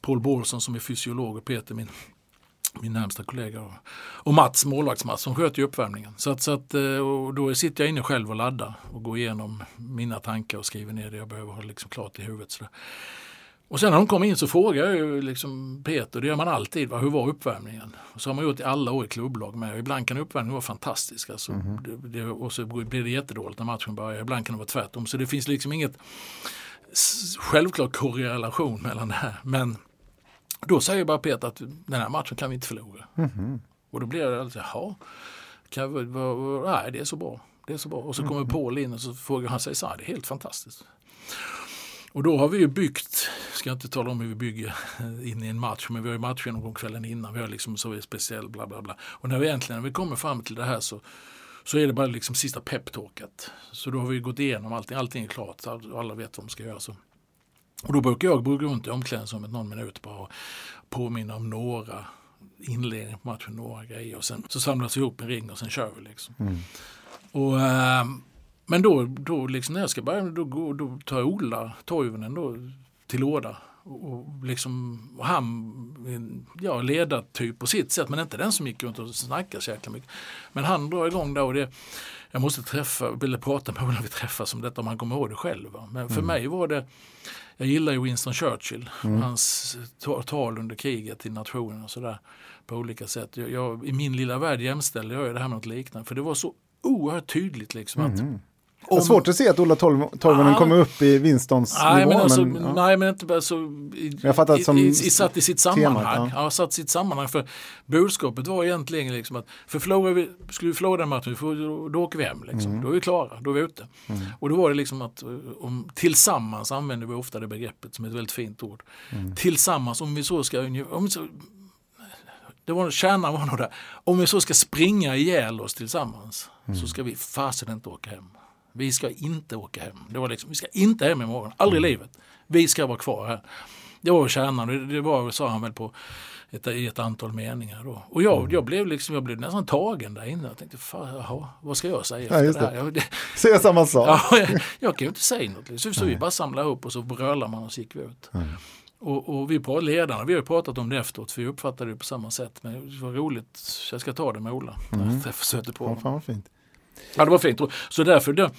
Paul Bålsson som är fysiolog och Peter min min närmsta kollega. Och Mats, målvakts-Mats, som sköter uppvärmningen. Så, att, så att, eh, och då sitter jag inne själv och laddar och går igenom mina tankar och skriver ner det jag behöver ha liksom klart i huvudet. Så och sen när de kommer in så frågar jag ju liksom Peter, det gör man alltid, va? hur var uppvärmningen? Och så har man gjort i alla år i klubblag med. Ibland kan uppvärmningen vara fantastisk. Alltså. Mm. Det, det, och så blir det jättedåligt när matchen börjar. Ibland kan det vara tvärtom. Så det finns liksom inget självklart korrelation mellan det här. Men då säger bara Peter att den här matchen kan vi inte förlora. Mm. Och då blir det alltså, jaha, kan vi, nej det är så bra. Det är så bra. Och så kommer mm. Paul in och så frågar han sig så här, det är helt fantastiskt. Och då har vi ju byggt, ska jag inte tala om hur vi bygger in i en match, men vi har ju matchgenomgång kvällen innan, vi har liksom så speciell bla bla bla. Och när vi äntligen när vi kommer fram till det här så, så är det bara liksom sista peptalket. Så då har vi gått igenom allting, allting är klart, alla vet vad de ska göra. Så. Och då brukar jag gå runt i omklädningsrummet någon minut bara och påminna om några inledning på matchen, några grejer och sen så samlas vi ihop en ring och sen kör vi. Liksom. Mm. Och, äh, men då, då liksom när jag ska börja, då, då, då tar jag Ola Toivonen då till låda. Och, och liksom, och han, ja ledartyp på sitt sätt men inte den som gick runt och snackade så jäkla mycket. Men han drar igång där och det, jag måste träffa, eller prata med honom när vi träffas om detta om han kommer ihåg det själv. Va? Men för mm. mig var det, jag gillar ju Winston Churchill, mm. hans tal under kriget till nationen och sådär på olika sätt. Jag, jag, I min lilla värld jämställde jag det här med något liknande för det var så oerhört tydligt liksom mm. att om... Det är svårt att se att Ola Toivonen ah, kommer upp i Winstons nej, nivå. Men alltså, men, ja. Nej, men inte bara så. I, jag fattar som i, i, satt i sitt sammanhang. Temat, ja. ja. satt i sitt sammanhang. För budskapet var egentligen liksom att för förlorar vi, skulle vi förlora den matchen, då, då åker vi hem. Liksom. Mm. Då är vi klara, då är vi ute. Mm. Och då var det liksom att eh, om, tillsammans använder vi ofta det begreppet som är ett väldigt fint ord. Mm. Tillsammans, om vi så ska om vi så, det var, kärnan var nog där. Om vi så ska springa ihjäl oss tillsammans mm. så ska vi fasen inte åka hem. Vi ska inte åka hem. Det var liksom, vi ska inte hem imorgon, aldrig i mm. livet. Vi ska vara kvar här. Det var kärnan, det, det var, sa han väl på ett, i ett antal meningar. Då. Och jag, mm. jag, blev liksom, jag blev nästan tagen där inne. Jag tänkte, fan, jaha, vad ska jag säga ja, det här? Jag, det, Säga samma sak. Ja, jag, jag, kan ju inte säga något. Så, så vi bara samlade upp och så brölade man och så gick vi ut. Mm. Och, och, vi på ledarna, vi har pratat om det efteråt för vi uppfattade det på samma sätt. Men det var roligt, jag ska ta det med Ola. Mm. Jag försökte på ja, fan vad fint. Ja, det var fint. Så därför, det,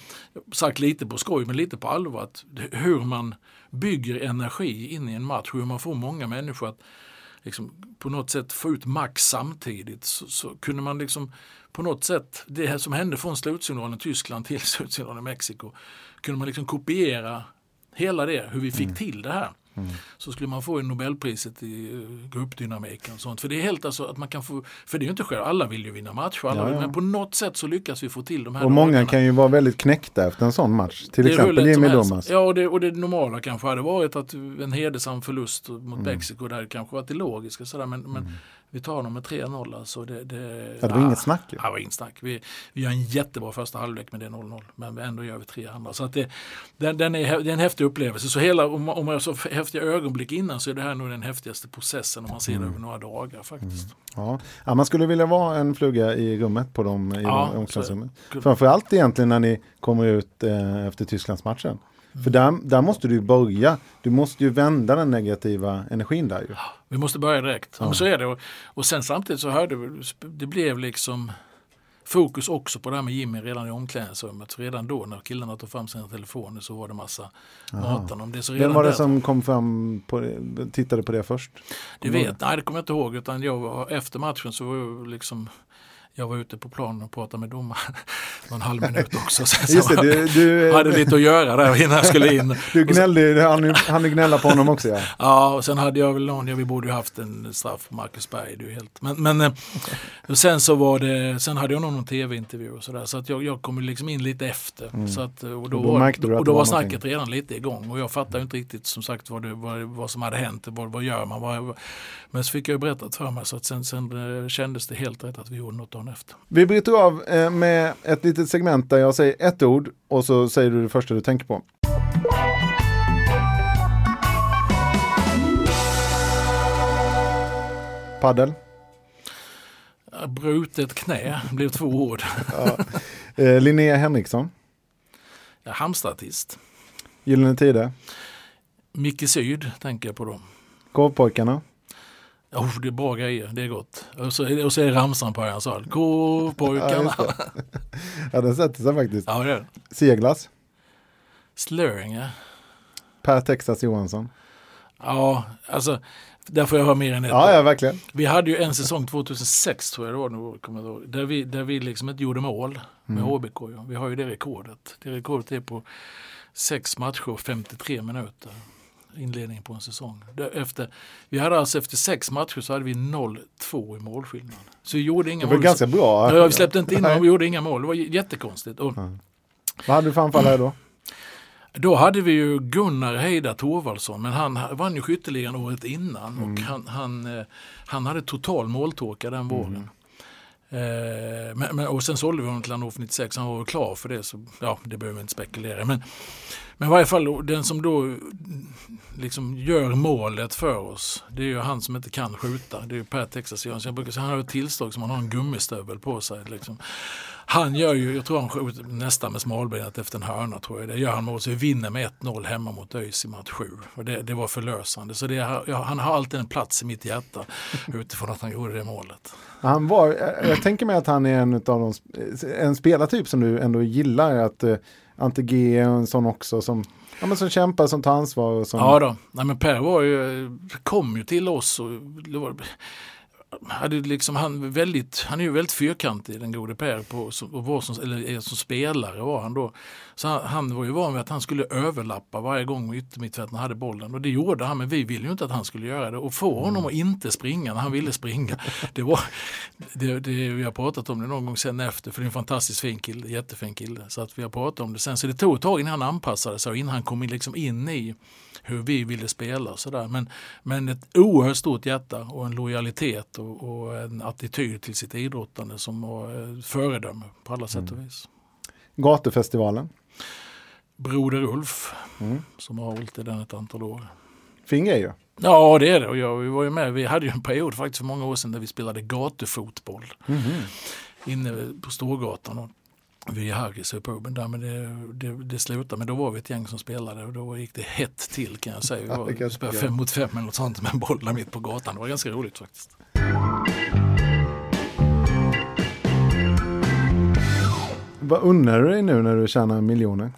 sagt lite på skoj men lite på allvar, att hur man bygger energi in i en match, hur man får många människor att liksom, på något sätt få ut max samtidigt. Så, så, kunde man liksom på något sätt, det som hände från slutsignalen Tyskland till slutsignalen Mexiko, kunde man liksom kopiera hela det, hur vi fick mm. till det här. Mm. Så skulle man få en Nobelpriset i eh, gruppdynamiken och sånt. För det är helt alltså att man kan få, för det är ju inte själv, alla vill ju vinna matcher, alla, ja, ja. men på något sätt så lyckas vi få till de här Och många kan ju vara väldigt knäckta efter en sån match. Till det exempel Jimmy Domas. Ja, och det, och det normala kanske hade varit att en hedersam förlust mot mm. Mexiko, hade kanske varit det logiska sådär, men, men mm. Vi tar dem med 3-0 alltså. Det, det, ja, det var ah, inget snack ju. Ja, det var inget snack. Vi, vi gör en jättebra första halvlek med det 0-0. Men ändå gör vi tre andra. Så att det, den, den är, det är en häftig upplevelse. Så hela, om, om man har så häftiga ögonblick innan så är det här nog den häftigaste processen om man ser det mm. över några dagar faktiskt. Mm. Ja. ja. man skulle vilja vara en fluga i rummet på dem i ja, omklädningsrummet. Framförallt egentligen när ni kommer ut eh, efter Tysklandsmatchen. För där, där måste du börja. Du måste ju vända den negativa energin där ju. Vi måste börja direkt. Ja. Så är det. Och, och sen samtidigt så hörde vi, det blev liksom fokus också på det här med Jimmy redan i omklädningsrummet. Redan då när killarna tog fram sina telefoner så var det massa matande om det. Så Vem var det som kom fram på, tittade på det först? Det vet, nej det kommer jag inte ihåg utan jag, efter matchen så var jag liksom jag var ute på planen och pratade med domaren någon halv minut också. Så Just det, du, du, hade lite att göra där innan jag skulle in. Du gnällde, han, han gnälla på honom också ja. ja, och sen hade jag väl någon, ja, vi borde ju haft en straff på Marcus Berg. Det är helt, men men eh, sen så var det, sen hade jag någon tv-intervju och sådär så att jag, jag kom liksom in lite efter. Mm. Så att, och då, och då, var, och då var snacket någonting. redan lite igång och jag fattade inte riktigt som sagt vad, det, vad, vad som hade hänt, vad, vad gör man? Vad, men så fick jag ju berättat för mig så att sen, sen eh, kändes det helt rätt att vi gjorde något dagen efter. Vi bryter av eh, med ett litet segment där jag säger ett ord och så säger du det första du tänker på. Paddel. Brutet knä blev två ord. ja. eh, Linnea Henriksson. Ja, Halmstadartist. Gyllene Tider. Micke Syd tänker jag på dem. Korvpojkarna. Oh, det är bra grejer, det är gott. Och så, och så är ramsan på hans håll. Korpojkarna. Ja, ja, den sätter sig faktiskt. Ja, det är Seglas. Slurring, ja. Per Texas Johansson. Ja, alltså där får jag ha mer än ett. Ja, ja, verkligen. Vi hade ju en säsong 2006 tror jag det var, nu, kommer jag ihåg, där, vi, där vi liksom inte gjorde mål med mm. HBK. Ja. Vi har ju det rekordet. Det rekordet är på sex matcher och 53 minuter inledningen på en säsong. Efter, vi hade alltså efter sex matcher så hade vi 0-2 i målskillnad. Så vi gjorde inga det var mål. ganska bra. Ja, vi släppte inte in och vi gjorde inga mål. Det var jättekonstigt. Och, mm. Vad hade du för anfallare då? Då hade vi ju Gunnar Heida Thorvaldsson men han vann ju skytteligan året innan mm. och han, han, eh, han hade total måltorka den våren. Eh, men, men, och sen sålde vi honom till Hannover 96, han var väl klar för det. Så ja, det behöver vi inte spekulera Men, men i varje fall den som då liksom gör målet för oss. Det är ju han som inte kan skjuta. Det är ju Per Texas Jönsson. Jag brukar säga han har ett tillstånd som han har en gummistövel på sig. Liksom. Han gör ju, jag tror han skjuter nästan med smalbenet efter en hörna tror jag. Det gör han mot så vi vinner med 1-0 hemma mot ÖIS i match 7. Och det, det var förlösande. Så det, ja, han har alltid en plats i mitt hjärta utifrån att han gjorde det målet. Han var, jag tänker mig att han är en av de, en spelartyp som du ändå gillar. Att uh, Ante G är en sån också som Ja, men som kämpar, som tar ansvar. Och som... Ja då, Nej, men Per var ju, kom ju till oss och hade liksom, han, väldigt, han är ju väldigt fyrkantig den gode Per på, och var som, eller som spelare var han då. Så han, han, var ju van vid att han skulle överlappa varje gång yttermittfältarna hade bollen och det gjorde han men vi ville ju inte att han skulle göra det och få honom att inte springa när han ville springa. Det var, det, det, vi har pratat om det någon gång sen efter för det är en fantastiskt fin kille, jättefin kille. Så att vi har pratat om det sen. Så det tog ett tag innan han anpassade sig och innan han kom in, liksom in i hur vi ville spela och sådär. Men, men ett oerhört stort hjärta och en lojalitet och, och en attityd till sitt idrottande som var föredöme på alla sätt och mm. vis. Gatufestivalen? Broder Ulf mm. som har hållit i den ett antal år. Fin grej ju. Ja det är det och jag, vi var ju med, vi hade ju en period faktiskt för många år sedan där vi spelade gatufotboll. Mm. Inne på Storgatan. Och vid Harrys i puben där, men det, det, det slutade. Men då var vi ett gäng som spelade och då gick det hett till kan jag säga. Vi var, ja, spelade fem mot fem eller något sånt med bollar mitt på gatan. Det var ganska roligt faktiskt. Vad unnar du dig nu när du tjänar miljoner?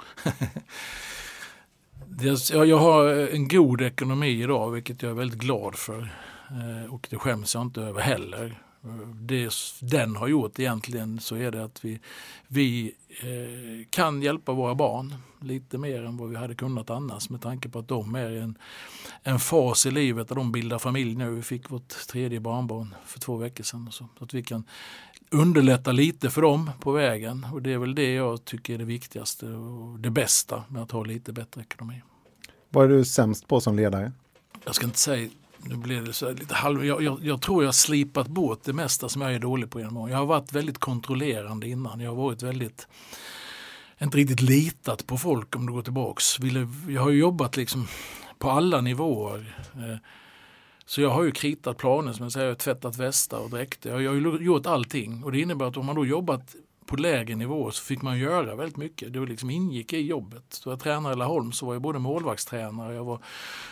jag har en god ekonomi idag, vilket jag är väldigt glad för. Eh, och det skäms jag inte över heller det den har gjort egentligen så är det att vi, vi eh, kan hjälpa våra barn lite mer än vad vi hade kunnat annars med tanke på att de är en, en fas i livet där de bildar familj nu. Vi fick vårt tredje barnbarn för två veckor sedan. Så, så att vi kan underlätta lite för dem på vägen och det är väl det jag tycker är det viktigaste och det bästa med att ha lite bättre ekonomi. Vad är du sämst på som ledare? Jag ska inte säga nu blir det så lite halv, jag, jag, jag, tror jag har slipat bort det mesta som jag är dålig på genom Jag har varit väldigt kontrollerande innan. Jag har varit väldigt, inte riktigt litat på folk om du går tillbaks. Jag har jobbat liksom på alla nivåer. Eh, så jag har ju kritat planer, som jag säger, tvättat västar och dräkter. Jag har gjort allting och det innebär att om man då jobbat på lägre nivå så fick man göra väldigt mycket. Det liksom ingick i jobbet. Så jag tränade i Laholm så var jag både målvaktstränare, jag var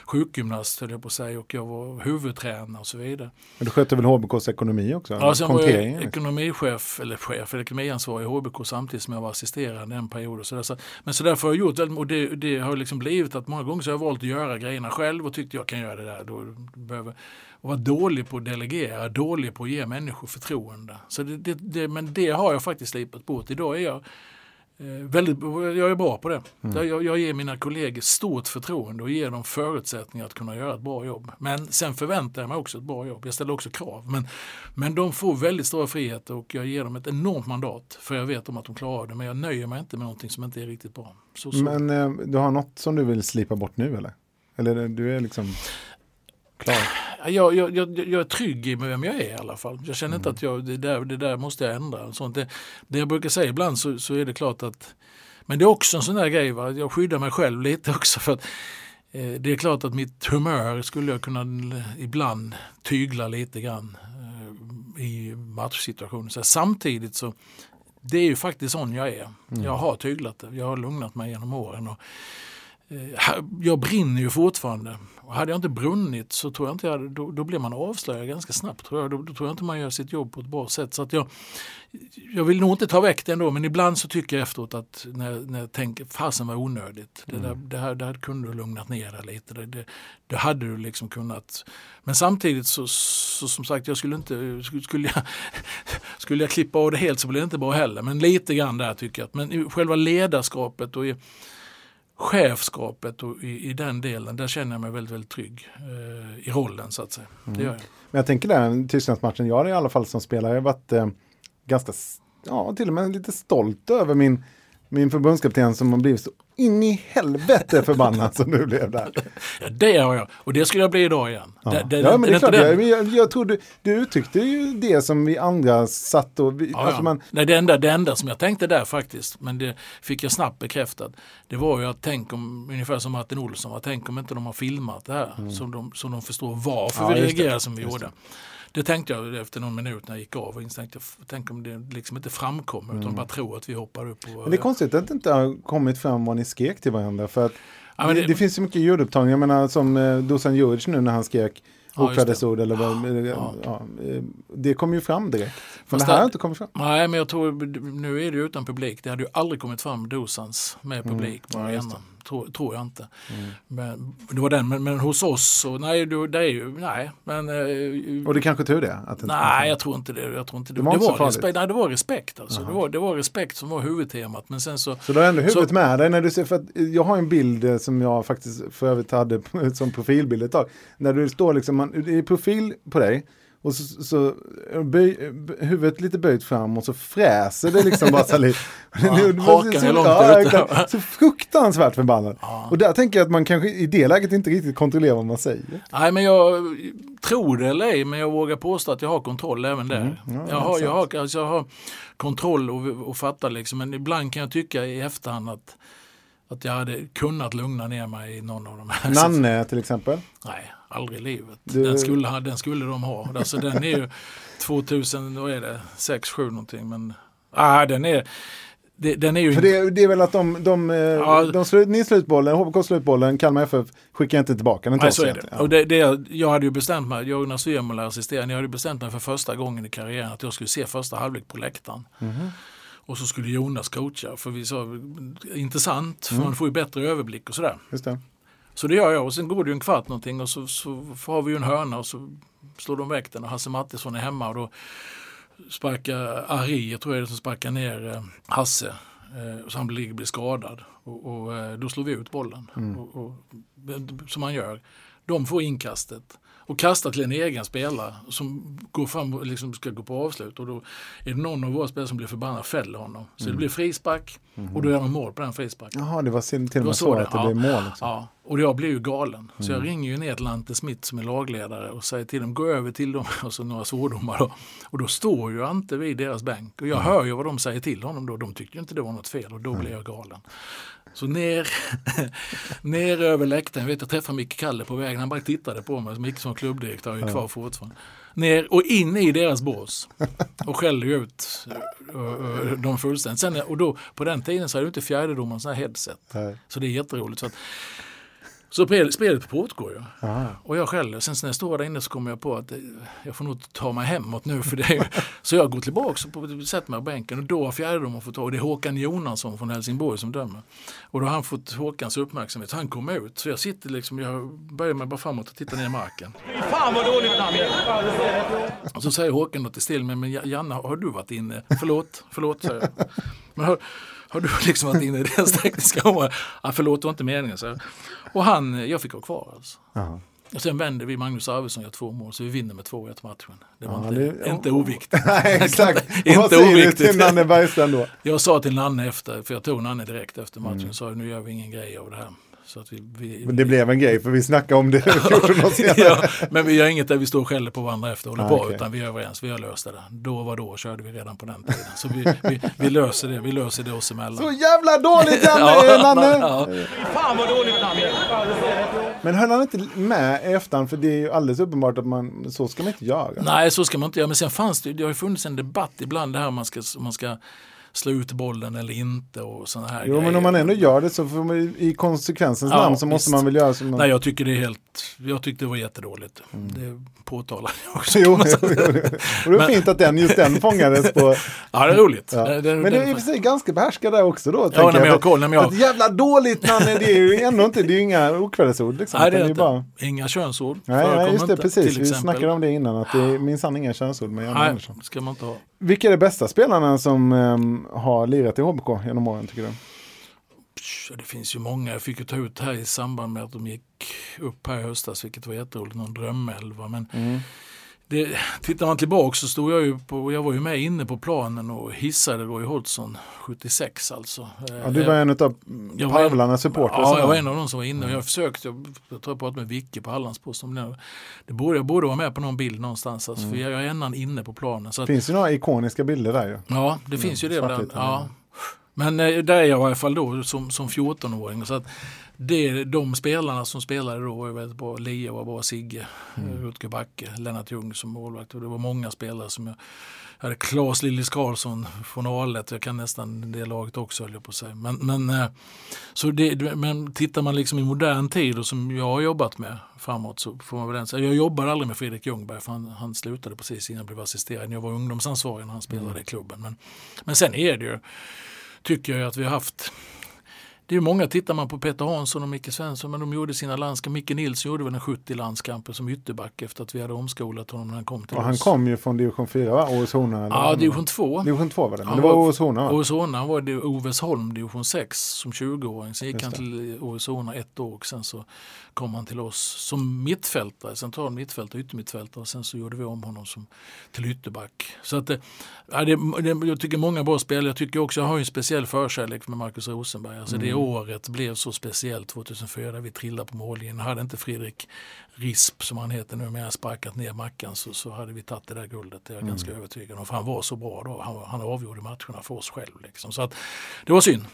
sjukgymnast höll jag på att säga och jag var huvudtränare och så vidare. Men du skötte väl HBKs ekonomi också? Ja, sen var jag ekonomichef, eller chef, eller ekonomiansvarig i HBK samtidigt som jag var assisterande en period. Och så där. Så, men så därför har jag gjort och det, det har liksom blivit att många gånger så har jag valt att göra grejerna själv och tyckt jag kan göra det där. Då behöver, och vara dålig på att delegera, dålig på att ge människor förtroende. Så det, det, det, men det har jag faktiskt slipat bort. Idag är jag eh, väldigt, jag är bra på det. Mm. Jag, jag ger mina kollegor stort förtroende och ger dem förutsättningar att kunna göra ett bra jobb. Men sen förväntar jag mig också ett bra jobb. Jag ställer också krav. Men, men de får väldigt stora friheter och jag ger dem ett enormt mandat. För jag vet om att de klarar det. Men jag nöjer mig inte med någonting som inte är riktigt bra. Så, så. Men eh, du har något som du vill slipa bort nu eller? Eller du är liksom klar? Jag, jag, jag, jag är trygg i vem jag är i alla fall. Jag känner mm. inte att jag, det, där, det där måste jag ändra. Sånt. Det, det jag brukar säga ibland så, så är det klart att men det är också en sån där grej, va? jag skyddar mig själv lite också för att eh, det är klart att mitt humör skulle jag kunna ibland tygla lite grann eh, i matchsituationer. Så samtidigt så det är ju faktiskt sån jag är. Mm. Jag har tyglat det, jag har lugnat mig genom åren. Och, jag brinner ju fortfarande och hade jag inte brunnit så tror jag inte jag, då, då blir man avslöjad ganska snabbt. Tror jag. Då, då, tror jag inte man gör sitt jobb på ett bra sätt. Så att jag, jag vill nog inte ta väck det ändå men ibland så tycker jag efteråt att när, när jag tänker fasen var onödigt. Det, där, mm. det, här, det här kunde du lugnat ner dig lite. Det, det, det, hade du liksom kunnat. Men samtidigt så, så som sagt jag skulle inte, skulle jag, skulle jag klippa av det helt så blir det inte bra heller. Men lite grann där tycker jag. Men själva ledarskapet och i, chefskapet och i, i, den delen, där känner jag mig väldigt, väldigt trygg eh, i rollen så att säga. Mm. Det gör jag. Men jag tänker där, Tysklandsmatchen, jag har i alla fall som spelare varit eh, ganska, ja till och med lite stolt över min min förbundskapten som har blivit så in i helvete förbannad som du blev där. Ja, det har jag. Och det skulle jag bli idag igen. Ja, det, det, ja men det är klart. Jag, jag, jag tror du, du uttryckte ju det som vi andra satt och... Vi, Ja, alltså man, Nej, det, enda, det enda som jag tänkte där faktiskt, men det fick jag snabbt bekräftat, det var ju att tänk om, ungefär som Martin Olsson, att tänk om inte de har filmat det här så, de, så de förstår varför Mm. Vi reagerar som vi gjorde. Det tänkte jag efter någon minut när jag gick av och instänkte, tänk om det liksom inte framkommer utan bara tror att vi hoppar upp. Och, Mm. men det är konstigt att det inte har kommit fram vad ni skrek till varandra. För att Ja, det, det- det finns ju mycket ljudupptagningar. Jag menar som eh, Dusan Djurdjic nu när han skrek Ja, det. okvädesord eller vad. Ja. Ja, eh, det kom ju fram direkt. Men det här det- har inte kommit fram. Nej, men jag tror, nu är det utan publik. Det hade ju aldrig kommit fram Dosans med publik på Mm. Ja. Tror, tror jag inte. Men, det var den, men, men hos oss, så, nej, det, det är ju, nej. Men, eh, Och det är kanske tur det. Att det Nej, jag tror inte det. Jag tror inte det. Det var så farligt. respekt, nej, det var respekt. Alltså. Det, var, det var respekt som var huvudtemat. Men sen så, Så du har ändå huvudet så- med dig när du ser, för jag har en bild eh, som jag faktiskt för övrigt hade som profilbild ett tag. När du står liksom, man, det är profil på dig och så, så böj, huvudet lite böjt fram och så fräser det liksom bara så lite. Ja, hakan är långt ja, ute. så fruktansvärt förbannad. Och där tänker jag att man kanske i det läget inte riktigt kontrollerar vad man säger. Nej, men jag tror det eller ej, men jag vågar påstå att jag har kontroll även där. Mm. Ja, jag, har, jag, har, alltså jag har kontroll och, och fattar liksom, men ibland kan jag tycka i efterhand att, att jag hade kunnat lugna ner mig i någon av de här. Nanne till exempel. Nej, aldrig i livet. Du- Den, skulle, den skulle de ha. Alltså den är ju 2000, vad är det, 6, 7 någonting. Men ah, den är, det, den är ju... För det, det är väl att de, de, ja. de slut, ni slutbollen, HBK slutbollen, Kalmar FF skickar inte tillbaka den till Nej, så är det. Ja. Och det, det, jag hade ju bestämt mig, Jonas Wemola assisterande, jag hade bestämt mig för första gången i karriären att jag skulle se första halvlek på läktaren. Mhm. Och så skulle Jonas coacha, för vi sa intressant, för Mm. man får ju bättre överblick och sådär. Just det. Så det gör jag och sen går det ju en kvart någonting och så, så har vi ju en hörna och så slår de väck den och Hasse Mattisson är hemma och då sparkar Ari, jag tror jag är det som sparkar ner eh, Hasse. Eh, så han blir, blir skadad och, och eh, då slår vi ut bollen. Mm. Och, och, som man gör. De får inkastet och kastar till en egen spelare som går fram och liksom ska gå på avslut. Och då är det någon av våra spelare som blir förbannad och fäller honom. Så Mm. det blir frispark och då gör de mål på den frisparken. Jaha, det var till och med så, så det, att det ja. blev mål. Liksom. Ja, och jag blir ju galen. Så jag Mm. ringer ju ner till Ante Smith som är lagledare och säger till dem, gå över till dem och så några svordomar då. Och då står ju Ante vid deras bänk och jag hör ju vad de säger till honom då. De tyckte ju inte det var något fel och då blir jag galen. Så ner, ner över läktaren, jag vet jag träffade Micke Kalle på vägen, han bara tittade på mig, Micke som klubbdirektör är ju kvar fortfarande. Ner och in i deras bås och skällde ju ut uh, uh, dem fullständigt. Sen, och då, på den tiden så hade ju inte fjärdedomaren sån här headset. Så det är jätteroligt. Så, att, så spelet, pågår ju. Aha. Och jag skäller. Sen när jag står där inne så kommer jag på att jag får nog ta mig hemåt nu. För det så jag går tillbaka och sätter mig på bänken och då har fjärdedomaren fått ta och det är Håkan Jonasson från Helsingborg som dömer. Och då har han fått Håkans uppmärksamhet. Han kommer ut. Så jag sitter liksom, jag böjer mig bara framåt och tittar ner i marken. Fan vad dåligt namn! Och så säger Håkan något till mig, men Janne har du varit inne? Förlåt, förlåt säger jag. Men har, har du liksom varit inne i deras tekniska område? Ja, förlåt, det var inte meningen. Så. Och han, jag fick vara kvar alltså. Jaha. Och sen vänder vi, Magnus Arvidsson gör två mål, så vi vinner med 2-1 matchen. Det var Ja, inte, det- inte oviktigt. Nej, exakt. Inte vad säger du oviktigt. till Nanne Bergström då? Jag sa till Nanne efter, för jag tog Nanne direkt efter matchen, Mm. sa nu gör vi ingen grej av det här. Så att vi, vi, Men det blev en grej, för vi snackade om det 14 år senare. ja, men vi gör inget där vi står och skäller på varandra efter och håller Ah, på, okej. utan vi är överens, vi har löst det där. Då var då körde vi redan på den tiden. Så vi, vi, vi löser det, vi löser det oss emellan. Så jävla dåligt Janne, Ja, Nanne! ja. Fan vad dåligt namn! Men höll han inte med i efterhand? För det är ju alldeles uppenbart att man, så ska man inte göra. Nej, så ska man inte göra. Men sen fanns det, det har ju funnits en debatt ibland det här om man ska, om man ska slå ut bollen eller inte och sådana här Jo, grejer. men om man ändå gör det så får man, i konsekvensens Ja, namn så måste visst. man väl göra som man... Nej, jag tycker det är helt, jag tyckte det var jättedåligt. Det påtalar jag också. Jo, jo, jo. Och det var fint att den, just den fångades på... Ja, det är roligt. Ja. Det- det- Men det är i det- och för sig ganska behärskad där också då. Ja, nej, jag har koll, nej, jag- att Jävla dåligt Nanne, det är ju ändå inte, det är ju inga okvädesord liksom. Nej, det är inte. bara... Inga könsord. Nej, nej, just det, inte, precis. Vi snackade om det innan, att det är minsann inga könsord med Janne Andersson. det ska man inte ha. Vilka är de bästa spelarna som ehm, har lirat i HBK genom åren tycker du? Det finns ju många. Jag fick ju ta ut här i samband med att de gick upp här i höstas, vilket var jätteroligt, någon drömelva. Men Mm. Det, tittar man tillbaka så stod jag ju på, jag var ju med inne på planen och hissade Roy Hodgson 76 alltså. Ja, du var en av Parvlarnas supportrar. Ja, jag var en av de som var inne och jag försökte, jag, jag tror jag pratade med Vicke på Hallandspost om det. borde, jag borde vara med på någon bild någonstans, alltså, mm. för jag är ännan inne på planen. Så det finns ju några ikoniska bilder där ju. Ja, det mm. finns ju det. ja. Men eh, där är jag i alla fall då som, som 14-åring. Så att det, de spelarna som spelade då var väldigt bra. Leo var bra, Sigge, mm. Rutger Backe, Lennart Ljung som målvakt. Och det var många spelare som jag jag hade Claes Lillis Karlsson från Alet, jag kan nästan det laget också höll jag på att säga. Men, men, eh, så det, men tittar man liksom i modern tid och som jag har jobbat med framåt så får man väl säga, jag jobbade aldrig med Fredrik Ljungberg för han, han slutade precis innan jag blev assisterad. Jag var ungdomsansvarig när han spelade mm. i klubben. Men, men sen är det ju, tycker jag att vi har haft det är många, tittar man på Peter Hansson och Micke Svensson, men de gjorde sina landskamper. Micke Nilsson gjorde väl en 70 landskamper som ytterback efter att vi hade omskolat honom när han kom till och oss. Han kom ju från division 4, va? Åreshona? Ja, division 2. Division 2 var det, men det var Åreshona va? Åreshona, han var i Ovesholm, division 6 som 20-åring. Sen gick han till Åreshona ett år och sen så kom han till oss som mittfältare, central mittfältare, yttermittfältare och sen så gjorde vi om honom som, till ytterback. Så att, ja, det, det, jag tycker många bra spel. Jag tycker också, jag har ju en speciell förkärlek för Marcus Rosenberg. Alltså mm. det året blev så speciellt 2004 där vi trillade på mållinjen. Hade inte Fredrik Risp som han heter nu, med sparkat ner Mackan så, så hade vi tagit det där guldet. Det är jag mm. ganska övertygad om. För han var så bra då. Han, han avgjorde matcherna för oss själv. Liksom. Så att, det var synd.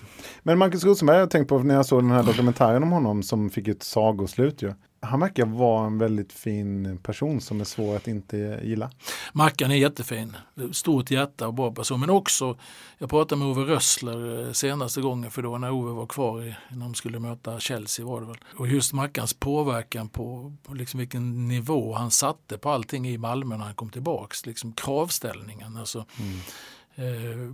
Men Marcus Rosenberg, jag tänkte på när jag såg den här dokumentären om honom som fick ett sagoslut. Ju han verkar vara en väldigt fin person som är svår att inte gilla. Mackan är jättefin, stort hjärta och bra person. Men också, jag pratade med Ove Rössler eh, senaste gången för då när Ove var kvar i, när de skulle möta Chelsea var det väl. Och just Mackans påverkan på, på liksom vilken nivå han satte på allting i Malmö när han kom tillbaks. Liksom kravställningen. Alltså, mm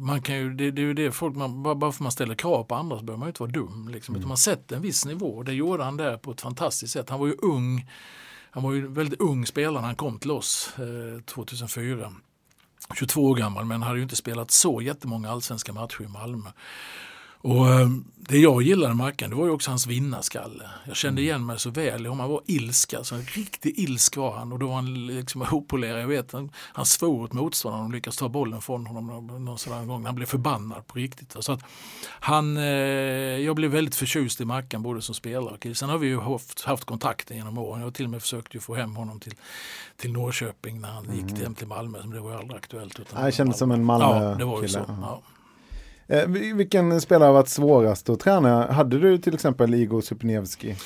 man kan ju, det, det är ju det folk, man, bara för man ställer krav på andra så behöver man ju inte vara dum. Liksom. Mm. man sätter en viss nivå. Det gjorde han där på ett fantastiskt sätt. Han var ju ung. Han var ju väldigt ung spelare när han kom till oss eh, 2004. 22 år gammal men hade ju inte spelat så jättemånga allsvenska matcher i Malmö. Och eh, Det jag gillade med Mackan det var ju också hans vinnarskalle. Jag kände mm. igen mig så väl han var ilska, alltså en riktig ilsk var han och då var han liksom opolerad. Jag vet han, han svor åt motståndaren och lyckades ta bollen från honom någon sån gång. Han blev förbannad på riktigt. Så att han, eh, jag blev väldigt förtjust i Mackan både som spelare och Sen har vi ju haft, haft kontakter genom åren. Jag har till och med försökt ju få hem honom till, till Norrköping när han mm. gick hem till Malmö. Men det var ju aldrig aktuellt. Utan Nej, kändes som en Malmö-kille. Ja, det var ju så. Ja. Eh, vilken spelare har varit svårast att träna? Hade du till exempel Igor Supniewski?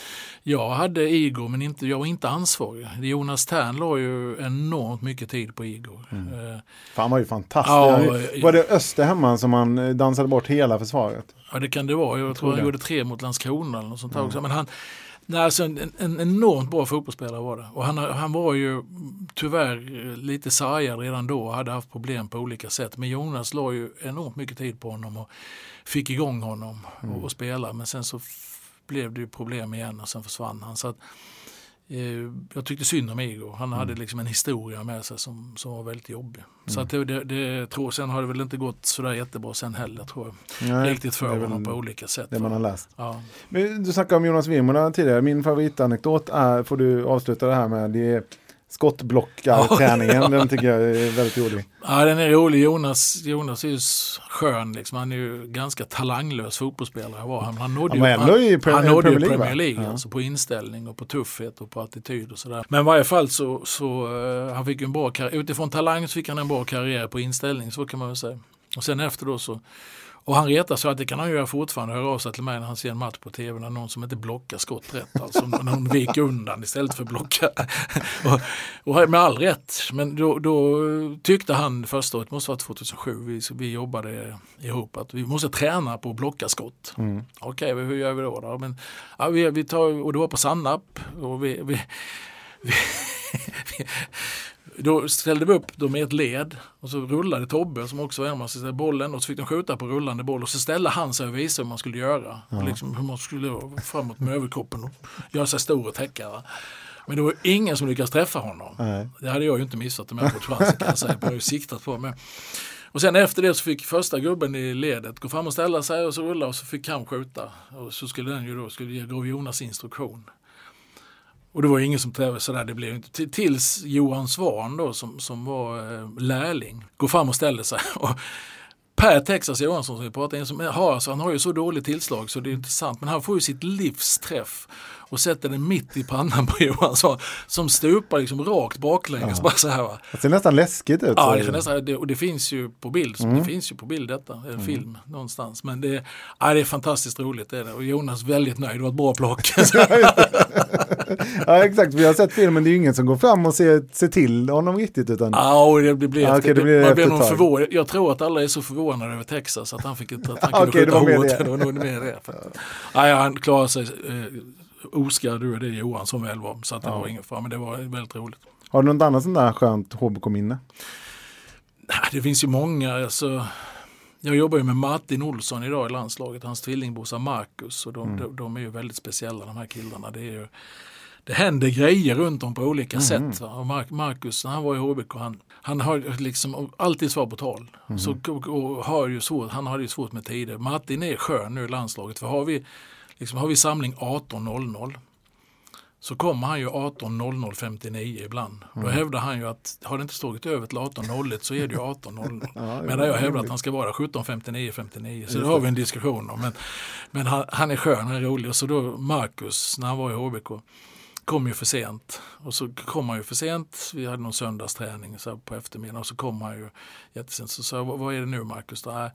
Jag hade Igor men inte, jag var inte ansvarig. Jonas Tern la ju enormt mycket tid på Igor. Mm. Eh, han var ju fantastisk. Ja, var det Österhemman som han dansade bort hela försvaret? Ja det kan det vara. Jag, jag tror han gjorde tre mot Landskrona eller något sånt mm. också. Men han, Nej, alltså en, en enormt bra fotbollsspelare var det. Och han, han var ju tyvärr lite sargad redan då och hade haft problem på olika sätt. Men Jonas la ju enormt mycket tid på honom och fick igång honom mm. och, och spela. Men sen så blev det ju problem igen och sen försvann han. Så att, jag tyckte synd om Igor. Han mm. hade liksom en historia med sig som, som var väldigt jobbig. Mm. Så att det, det, det, tror, sen har det väl inte gått sådär jättebra sen heller tror jag. Nej, Riktigt för honom på olika sätt. Det man har läst. Ja. Men du snackade om Jonas Wirmola tidigare. Min favoritanekdot är, får du avsluta det här med, det skottblockarträningen, den tycker jag är väldigt rolig. Ja, den är rolig. Jonas, Jonas är ju skön. Liksom. Han är ju ganska talanglös fotbollsspelare. Var han. han nådde ju, han, i Premier, han nådde Premier, Premier League, ja. alltså på inställning och på tuffhet och på attityd och sådär. Men i varje fall så, så uh, han fick en bra karriär. Utifrån talang så fick han en bra karriär på inställning, så kan man väl säga. Och sen efter då så och han retar sig att det kan han göra fortfarande, höra av sig till mig när han ser en match på tv när någon som inte blockar skott rätt. Alltså när någon viker undan istället för att blocka. och, och, med all rätt. Men då, då tyckte han första året, måste vara 2007, vi, vi jobbade ihop, att vi måste träna på att blocka skott. Mm. Okej, okay, hur gör vi då? då? Men, ja, vi, vi tar, och det var på Sannap. Och vi, vi, vi då ställde vi upp dem i ett led och så rullade Tobbe som också var hemma bollen och så fick de skjuta på rullande boll och så ställde han sig och visade hur man skulle göra. Ja. Liksom hur man skulle framåt med överkroppen och göra sig stor och täcka. Men det var ingen som lyckades träffa honom. Nej. Det hade jag ju inte missat om jag fått chansen kan jag säga. Jag har ju siktat på mig. Och sen efter det så fick första gubben i ledet gå fram och ställa sig och så rulla och så fick han skjuta. Och så skulle den ju då skulle ge Grov Jonas instruktion. Och det var ingen som tävlade sådär, det blev inte. Tills Johan Svan då som, som var eh, lärling går fram och ställer sig. Och Per Texas Johansson som vi pratade om, har, alltså, han har ju så dåligt tillslag så det är inte sant. Men han får ju sitt livs träff och sätter den mitt i pannan på Johansson som stupar liksom rakt baklänges. Ja. Bara så här, va? Det ser nästan läskigt ut. Ja, det, nästan, det, och det finns ju på bild. Mm. Det finns ju på bild detta, en mm. film någonstans. Men det, ja, det är fantastiskt roligt. Det är det. Och Jonas väldigt nöjd, det var ett bra plock. ja exakt, vi har sett filmen, det är ju ingen som går fram och ser, ser till honom riktigt. Utan... Ja, och det blir, ja, okay, det blir man blir någon förvånad. Jag tror att alla är så förvånade över Texas att han fick att han kunde okay, skjuta hårt. Det var nog mer det. Ja. Ja, han klarar sig eh, oskadd ur det Johan som väl var. Så att det ja. var inget fara, men det var väldigt roligt. Har du något annat sånt där skönt HBK-minne? Det finns ju många. Alltså, jag jobbar ju med Martin Olsson idag i landslaget, hans tvillingbrorsa Marcus. Och de, mm. de, de, är ju väldigt speciella de här killarna. Det, är ju, det händer grejer runt om på olika mm. sätt. Va? Och Marcus, när han var i HBK, han, han har liksom alltid svar på tal. Mm. Så, och har ju svårt, han har ju svårt med tider. Martin är skön nu i landslaget. För har vi liksom, har vi samling 18.00 så kommer han ju 18.00.59 ibland. Mm. Då hävdar han ju att har det inte slagit över till 18.01 så är det ju 18.00. ja, Medan jag hävdar att han ska vara 17.59, 59. Så det har vi en diskussion om. Men, men han, han, är skön, han är rolig. Och så då Marcus, när han var i HBK, kom ju för sent. Och så kom han ju för sent. Vi hade någon söndagsträning så på eftermiddagen och så kom han ju jättesent. Så sa jag, vad är det nu Marcus? Då, äh,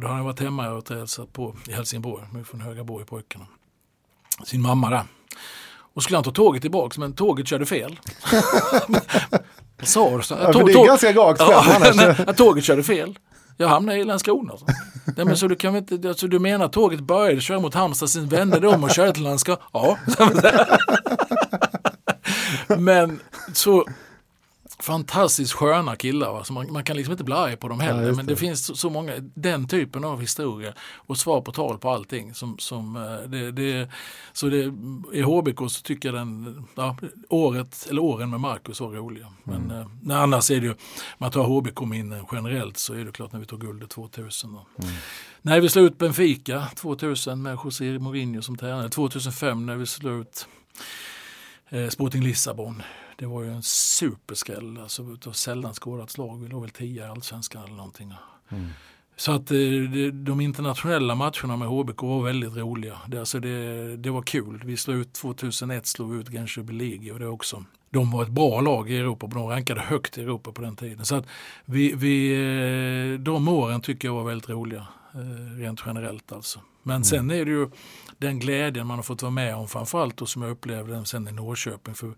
då har han varit hemma och hälsat på i Helsingborg, från Högaborg pojkarna. Sin mamma där. Och skulle han ta tåget tillbaka men tåget körde fel. Vad sa du? Ja, det är ganska rakt ja, Tåget körde fel. Jag hamnade i Landskrona. Nej, men så du, kan inte, alltså, du menar att tåget började köra mot Halmstad, sen vände det om och körde till Landskrona? Ja. men så fantastiskt sköna killar. Va? Så man, man, kan liksom inte bli arg på dem heller. Ja, men det finns så, så, många, den typen av historia och svar på tal på allting. Som, som, eh, det, det, så det, I HBK så tycker jag den, ja, året, eller åren med Marcus var roliga. Men mm. eh, annars är det ju, man tar HBK-minnen generellt så är det klart när vi tog guldet 2000. Mm. När vi slog ut Benfica 2000 med José Mourinho som tränare. 2005 när vi slog ut eh, Sporting Lissabon det var ju en superskräll, alltså utav sällan skådat slag. Vi låg väl tio i allsvenskan eller någonting. Mm. Så att eh, de internationella matcherna med HBK var väldigt roliga. Det, alltså det, det var kul. Vi slog ut 2001 slog vi ut League och det också. De var ett bra lag i Europa, de rankade högt i Europa på den tiden. Så att vi, vi, eh, de åren tycker jag var väldigt roliga, eh, rent generellt alltså. Men mm. sen är det ju den glädjen man har fått vara med om framförallt och som jag upplevde den sen i Norrköping. För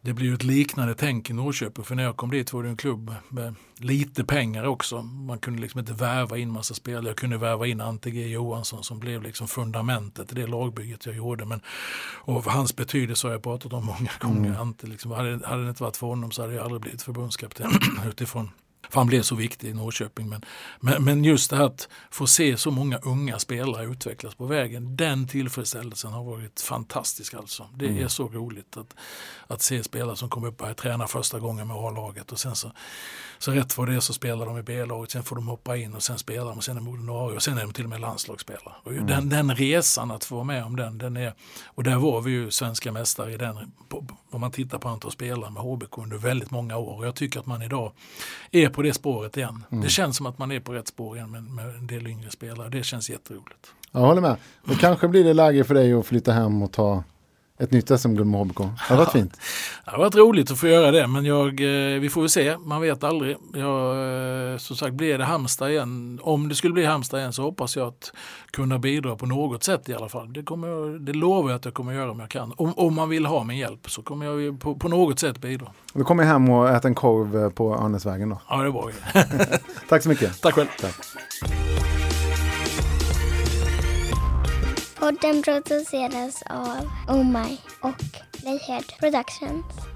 det blir ett liknande tänk i Norrköping. För när jag kom dit var det en klubb med lite pengar också. Man kunde liksom inte värva in massa spelare. Jag kunde värva in Ante G Johansson som blev liksom fundamentet i det lagbygget jag gjorde. Men, och hans betydelse har jag pratat om många gånger. Mm. Ante liksom, hade, hade det inte varit för honom så hade jag aldrig blivit förbundskapten utifrån för han blev så viktig i Norrköping. Men, men, men, just det här att få se så många unga spelare utvecklas på vägen. Den tillfredsställelsen har varit fantastisk alltså. Det mm. är så roligt att, att se spelare som kommer upp och tränar första gången med A-laget och sen så, så rätt vad det är så spelar de i B-laget, sen får de hoppa in och sen spelar de och sen är de ordinarie och sen är de till och med landslagsspelare. Och mm. den, den resan att få vara med om den, den är, och där var vi ju svenska mästare i den, om man tittar på antal spelare med HBK under väldigt många år. Och jag tycker att man idag är på det spåret igen. Mm. Det känns som att man är på rätt spår igen med, med en del yngre spelare. Det känns jätteroligt. Jag håller med. Då kanske blir det läge för dig att flytta hem och ta ett nytt SM-guld med HBK. Det har varit fint. Det har varit roligt att få göra det men jag, eh, vi får väl se. Man vet aldrig. Jag, eh, som sagt, blir det Halmstad igen. Om det skulle bli Halmstad igen så hoppas jag att kunna bidra på något sätt i alla fall. Det, kommer jag, det lovar jag att jag kommer göra om jag kan. Om, om man vill ha min hjälp så kommer jag på, på något sätt bidra. Du kommer hem och äta en korv eh, på Arnäsvägen då? Ja, det var Tack så mycket. Tack själv. Tack. Podden produceras av Oh My och Layhead Productions.